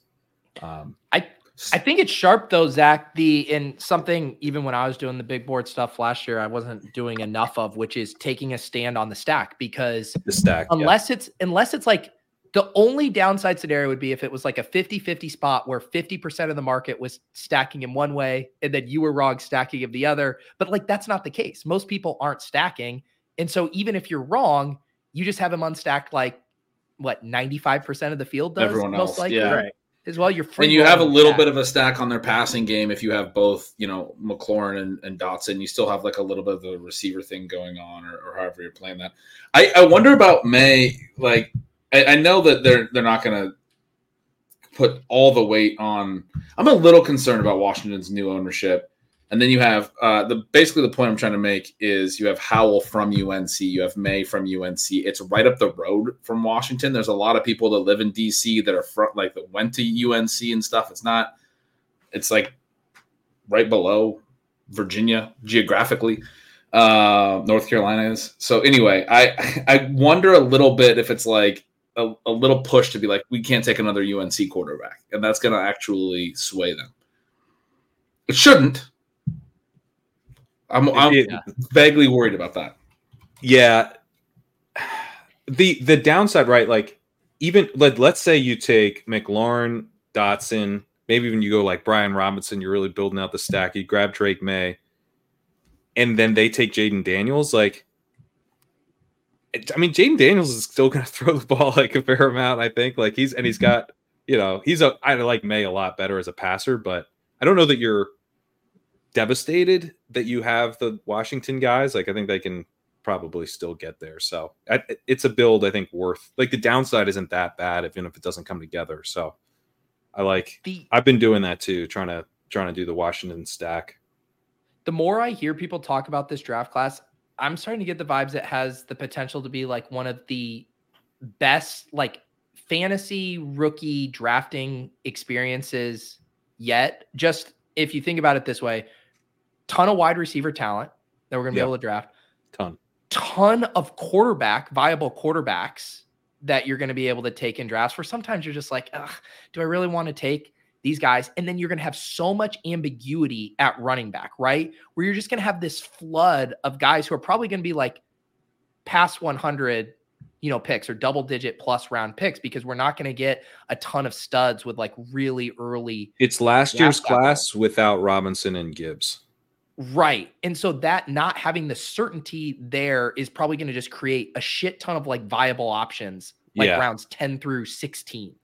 Um, I I think it's sharp though, Zach. The in something even when I was doing the big board stuff last year, I wasn't doing enough of, which is taking a stand on the stack because the stack, yeah. unless it's unless it's like the only downside scenario would be if it was like a 50-50 spot where 50% of the market was stacking in one way and then you were wrong stacking of the other but like that's not the case most people aren't stacking and so even if you're wrong you just have them unstacked like what 95% of the field does Everyone most else, likely yeah. right? As well you're free and you have a little bit of a stack on their passing game if you have both, you know, McLaurin and, and Dotson. You still have like a little bit of the receiver thing going on, or, or however you're playing that. I, I wonder about Maye. Like, I, I know that they're they're not going to put all the weight on. I'm a little concerned about Washington's new ownership. And then you have uh, the basically the point I'm trying to make is you have Howell from UNC, you have Maye from UNC. It's right up the road from Washington. There's a lot of people that live in DC that are front like that went to UNC and stuff. It's not. It's like right below Virginia geographically. Uh, North Carolina is. So anyway, I I wonder a little bit if it's like a, a little push to be like we can't take another UNC quarterback, and that's going to actually sway them. It shouldn't. I'm, I'm It- vaguely worried about that. Yeah. The the downside, right? Like even let let's say you take McLaurin, Dotson, maybe even you go like Brian Robinson, you're really building out the stack. You grab Drake Maye, and then they take Jayden Daniels. Like, I mean, Jayden Daniels is still going to throw the ball like a fair amount. I think like he's and he's mm-hmm. got you know he's a I like Maye a lot better as a passer, but I don't know that you're devastated that you have the Washington guys. Like, I think they can probably still get there. So I, it's a build I think worth like the downside isn't that bad even if it doesn't come together. So I like The I've been doing that too, trying to trying to do the Washington stack. the more I hear people talk about this draft class, I'm starting to get the vibes it has the potential to be like one of the best like fantasy rookie drafting experiences yet. Just if you think about it this way, ton of wide receiver talent that we're going to be able to draft, Ton. ton of quarterback, viable quarterbacks that you're going to be able to take in drafts where sometimes you're just like, Ugh, do I really want to take these guys? And then you're going to have so much ambiguity at running back, right? Where you're just going to have this flood of guys who are probably going to be like past 100, you know, picks or double digit plus round picks because we're not going to get a ton of studs with like really early It's last year's class without Robinson and Gibbs. Right. And so that not having the certainty there is probably going to just create a shit ton of like viable options, like Yeah. rounds 10 through 16.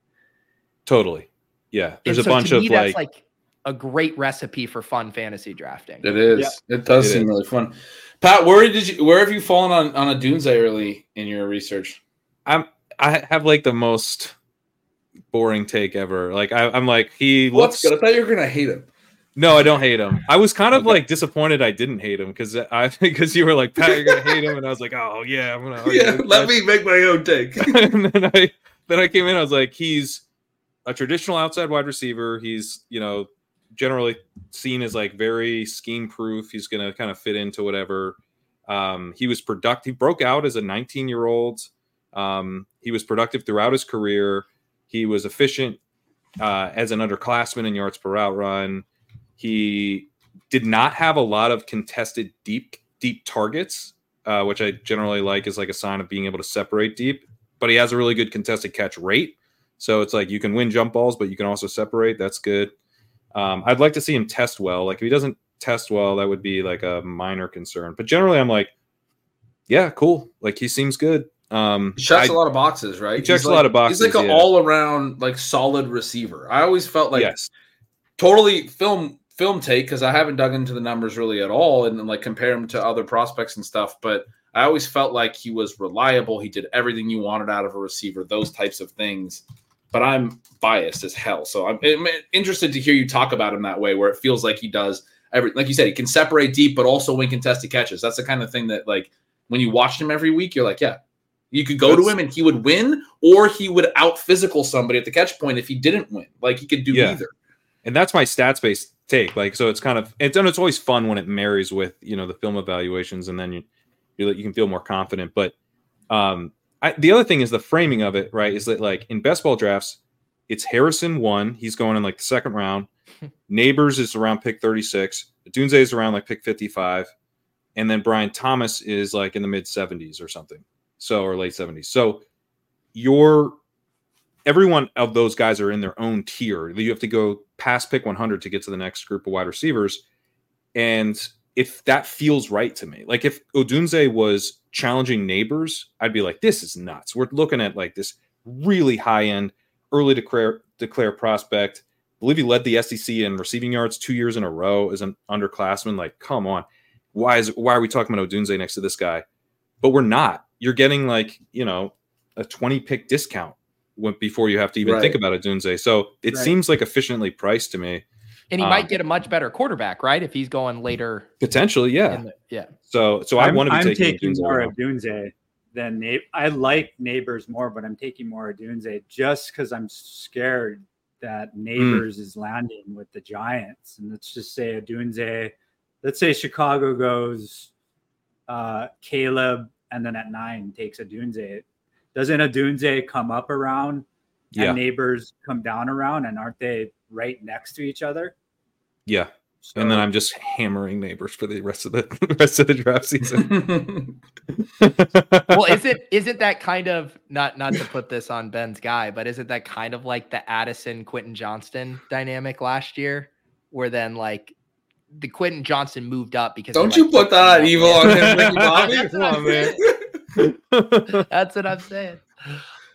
Totally. Yeah. There's And a so bunch to of me, like, that's like a great recipe for fun fantasy drafting. It is. Yeah. It does It seem is. really fun. Pat, where did you where have you fallen on on Odunze early in your research? I'm I have like the most boring take ever. Like I, I'm like he What's looks good? I thought you were gonna hate him. No, I don't hate him. I was kind of Okay. like disappointed I didn't hate him because I because you were like Pat, you're gonna hate him, and I was like, oh yeah, I'm gonna. argue yeah, let me make my own take. and then I then I came in. I was like, he's a traditional outside wide receiver. He's you know generally seen as like very scheme proof. He's gonna kind of fit into whatever. Um, he was productive. He broke out as a 19 year old. Um, he was productive throughout his career. He was efficient uh, as an underclassman in yards per route run. He did not have a lot of contested deep deep targets, uh, which I generally like as like a sign of being able to separate deep. But he has a really good contested catch rate, so it's like you can win jump balls, but you can also separate. That's good. Um, I'd like to see him test well. Like if he doesn't test well, that would be like a minor concern. But generally, I'm like, yeah, cool. Like he seems good. Um, He checks I- a lot of boxes, right? He checks He's a like- lot of boxes, He's like an yeah. all around like solid receiver. I always felt like yes, totally film film take because I haven't dug into the numbers really at all and then like compare him to other prospects and stuff. But I always felt like he was reliable. He did everything you wanted out of a receiver, those types of things. But I'm biased as hell, so I'm, I'm interested to hear you talk about him that way, where it feels like he does every, like you said, he can separate deep, but also win contested catches. That's the kind of thing that like when you watch him every week, you're like, yeah, you could go to him and he would win, or he would out physical somebody at the catch point if he didn't win. Like he could do Yeah. either. and that's my stats based take. Like, so it's kind of it's and it's always fun when it marries with you know the film evaluations, and then you you, you can feel more confident. But um, I, the other thing is the framing of it, right? Is that like in best ball drafts, it's Harrison one, he's going in like the second round. Nabers is around pick thirty six. Dunze is around like pick fifty five, and then Brian Thomas is like in the mid seventies or something, so or late seventies. So your everyone of those guys are in their own tier. You have to go past pick 100 to get to the next group of wide receivers. And if that feels right to me, like if Odunze was challenging Nabers, I'd be like, this is nuts. We're looking at like this really high end, early declare declare prospect. I believe he led the SEC in receiving yards two years in a row as an underclassman. Like, come on. Why is why are we talking about Odunze next to this guy? But we're not. You're getting like, you know, a 20 pick discount before you have to even Right. think about Odunze. So it Right. seems like efficiently priced to me. And he Um, might get a much better quarterback, right? If he's going later. Potentially, yeah. The, yeah. So so I I'm- want to be I'm taking, taking Dunze more of Dunze than Na- I like Nabers more, but I'm taking more of Dunze just because I'm scared that Hmm. Nabers is landing with the Giants. And let's just say Odunze, let's say Chicago goes uh, Caleb and then at nine takes Odunze. Doesn't Odunze come up around Yeah. and Nabers come down around and aren't they right next to each other? Yeah. So, and then I'm just hammering Nabers for the rest of the rest of the draft season. well, is it isn't that kind of not not to put this on Ben's guy, but isn't that kind of like the Addison Quentin Johnston dynamic last year, where then like the Quentin Johnston moved up because Don't you like, put that evil on him, Bobby? Come on, man. Saying. That's what I'm saying.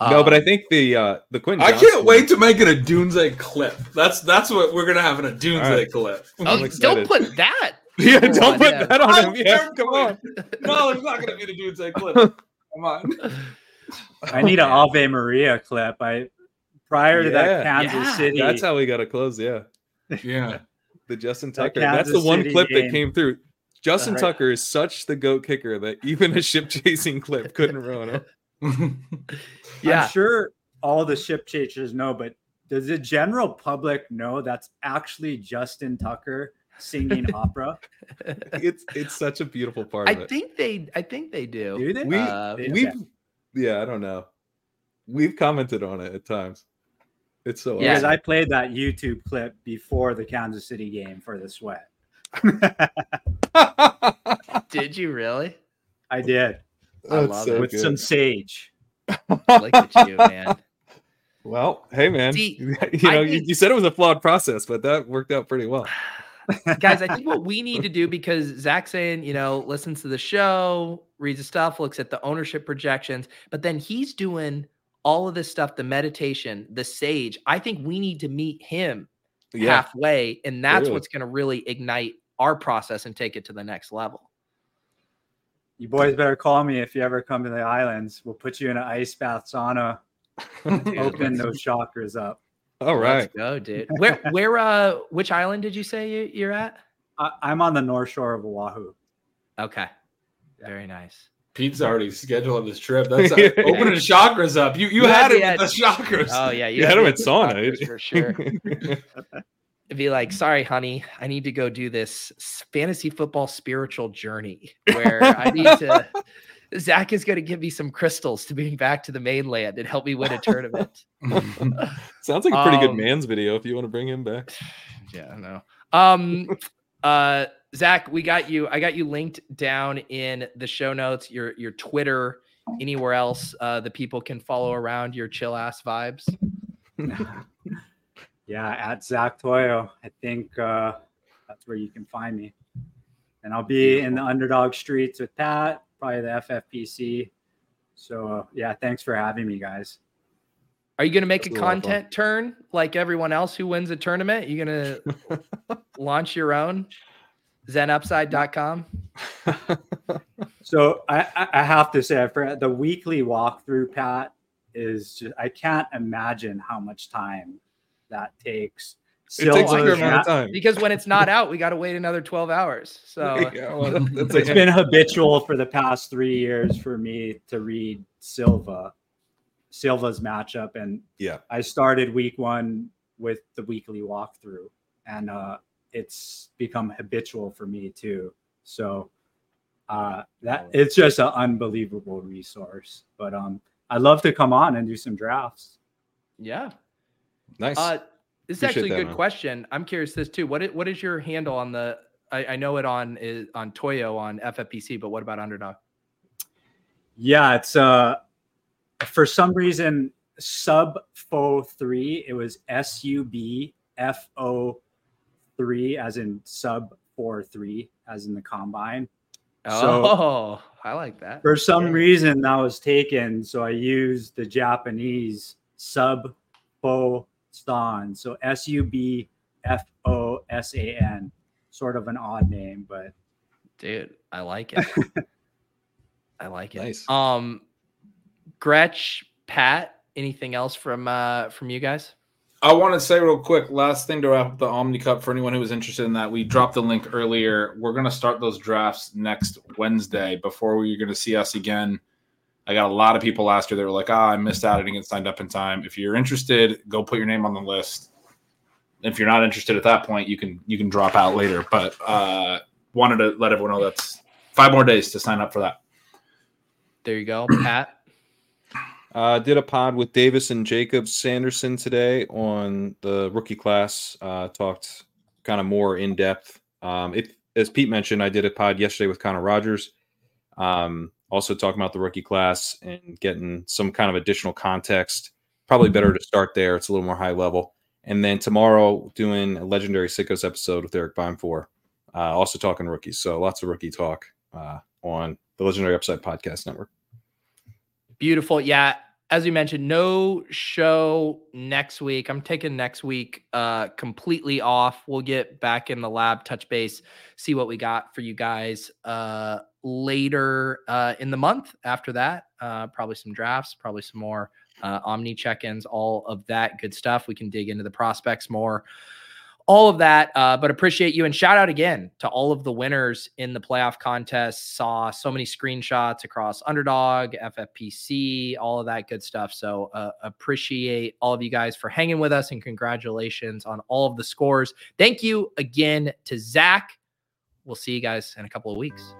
no, but I Um, think the uh the Quentin. I can't Johnston- wait to make it a Doomsday clip. That's that's what we're gonna have in a Doomsday All right. clip. oh, I'm don't put that. Yeah, don't on, put yeah. that on him. Yeah, come on. No, there's not gonna be the Doomsday clip. Come on. I need an Ave Maria clip. I prior to Yeah. that Kansas Yeah. City. That's how we got to close. Yeah, Yeah. the Justin That Tucker. That's the Kansas one City clip that game. came through. Justin Right. Tucker is such the goat kicker that even a ship chasing clip couldn't ruin him. Yeah. I'm sure all the ship chasers know, but does the general public know that's actually Justin Tucker singing opera? It's it's such a beautiful part I of it. think they I think they do. Do they? we Uh, we've yeah, I don't know. We've commented on it at times. It's so Yeah. Because I played that YouTube clip before the Kansas City game for the sweat. Awesome. Did you really? I did I That's love so it. with good. some sage. Look at you, man. Well, hey man, See, you know, you, think- you said it was a flawed process, but that worked out pretty well. guys i think what we need to do because zach's saying you know listens to the show reads the stuff looks at the ownership projections but then he's doing all of this stuff the meditation the sage i think we need to meet him Yeah, halfway and that's Totally. what's going to really ignite our process and take it to the next level You boys better call me if you ever come to the islands. We'll put you in an ice bath sauna, open those chakras up. all right. Let's go dude where where uh which island did you say you, you're at I, I'm on the north shore of Oahu. okay very nice Pete's already scheduled this trip. That's uh, Yeah. opening his chakras up. You you You had had it me with the chakras. oh yeah You had him me at sauna. chakras for sure It'd be like, sorry, honey, I need to go do this fantasy football spiritual journey where I need to. Zach is going to give me some crystals to bring back to the mainland and help me win a tournament. Sounds like a pretty good Um, man's video if you want to bring him back. yeah, I know. Um, uh, Zach, we got you. I got you linked down in the show notes. Your your Twitter, anywhere else, uh, the people can follow around your chill ass vibes. Yeah, at Zach Toyo. I think uh, that's where you can find me. And I'll be in the underdog streets with Pat, probably the FFPC. So uh, yeah, thanks for having me, guys. Are you going to make That's a a lot content turn like everyone else who wins a tournament? You going to launch your own zenupside.com? So I, I- I have to say, I forgot the weekly walkthrough, Pat, is just I can't imagine how much time that takes. It takes a Silva fair amount of time. Because when it's not out, we got to wait another 12 hours. So Yeah, well, that's it's a- been habitual for the past three years for me to read Silva, Silva's matchup, and Yeah. I started week one with the weekly walkthrough, and uh, it's become habitual for me too. So uh, that it's just an unbelievable resource. But um, I'd love to come on and do some drafts. yeah. Nice. Uh, this is Appreciate actually a good man. question. I'm curious this too. What is, what is your handle on the? I, I know it on is on Toyo on FFPC, but what about Underdog? Yeah, it's uh for some reason sub fo three. It was S U B F O three, as in sub four three, as in the combine. So- Oh, I like that. For some Okay. reason, that was taken, so I used the Japanese sub fo stan. So S U B F O S A N, sort of an odd name, but dude, I like it. I like it. Nice. Um, Gretch, Pat, anything else from uh from you guys? I want to say real quick, last thing to wrap up the Omni Cup for anyone who was interested in that. We dropped the link earlier. We're going to start those drafts next Wednesday before you're going to see us again. I got a lot of people last year that were like, ah, I missed out. I didn't get signed up in time. If you're interested, go put your name on the list. If you're not interested at that point, you can you can drop out later. But uh, wanted to let everyone know that's five more days to sign up for that. There you go, Pat. Uh, did a pod with Davis and Jacob Sanderson today on the rookie class. Uh, talked kind of more in depth. Um, if as Pete mentioned, I did a pod yesterday with Connor Rogers. Um, also talking about the rookie class and getting some kind of additional context. Probably better to start there. It's a little more high level. And then tomorrow, doing a legendary Sickos episode with Eric Beimfohr, uh, also talking rookies. So lots of rookie talk uh, on the Legendary Upside Podcast Network. Beautiful. Yeah. As we mentioned, no show next week. I'm taking next week uh, completely off. We'll get back in the lab, touch base, see what we got for you guys uh, later uh, in the month. After that, uh, probably some drafts, probably some more uh, Omni check ins, all of that good stuff. We can dig into the prospects more all of that. Uh, but appreciate you and shout out again to all of the winners in the playoff contest. Saw so many screenshots across Underdog, FFPC, all of that good stuff. So uh, appreciate all of you guys for hanging with us and congratulations on all of the scores. Thank you again to Zach. We'll see you guys in a couple of weeks.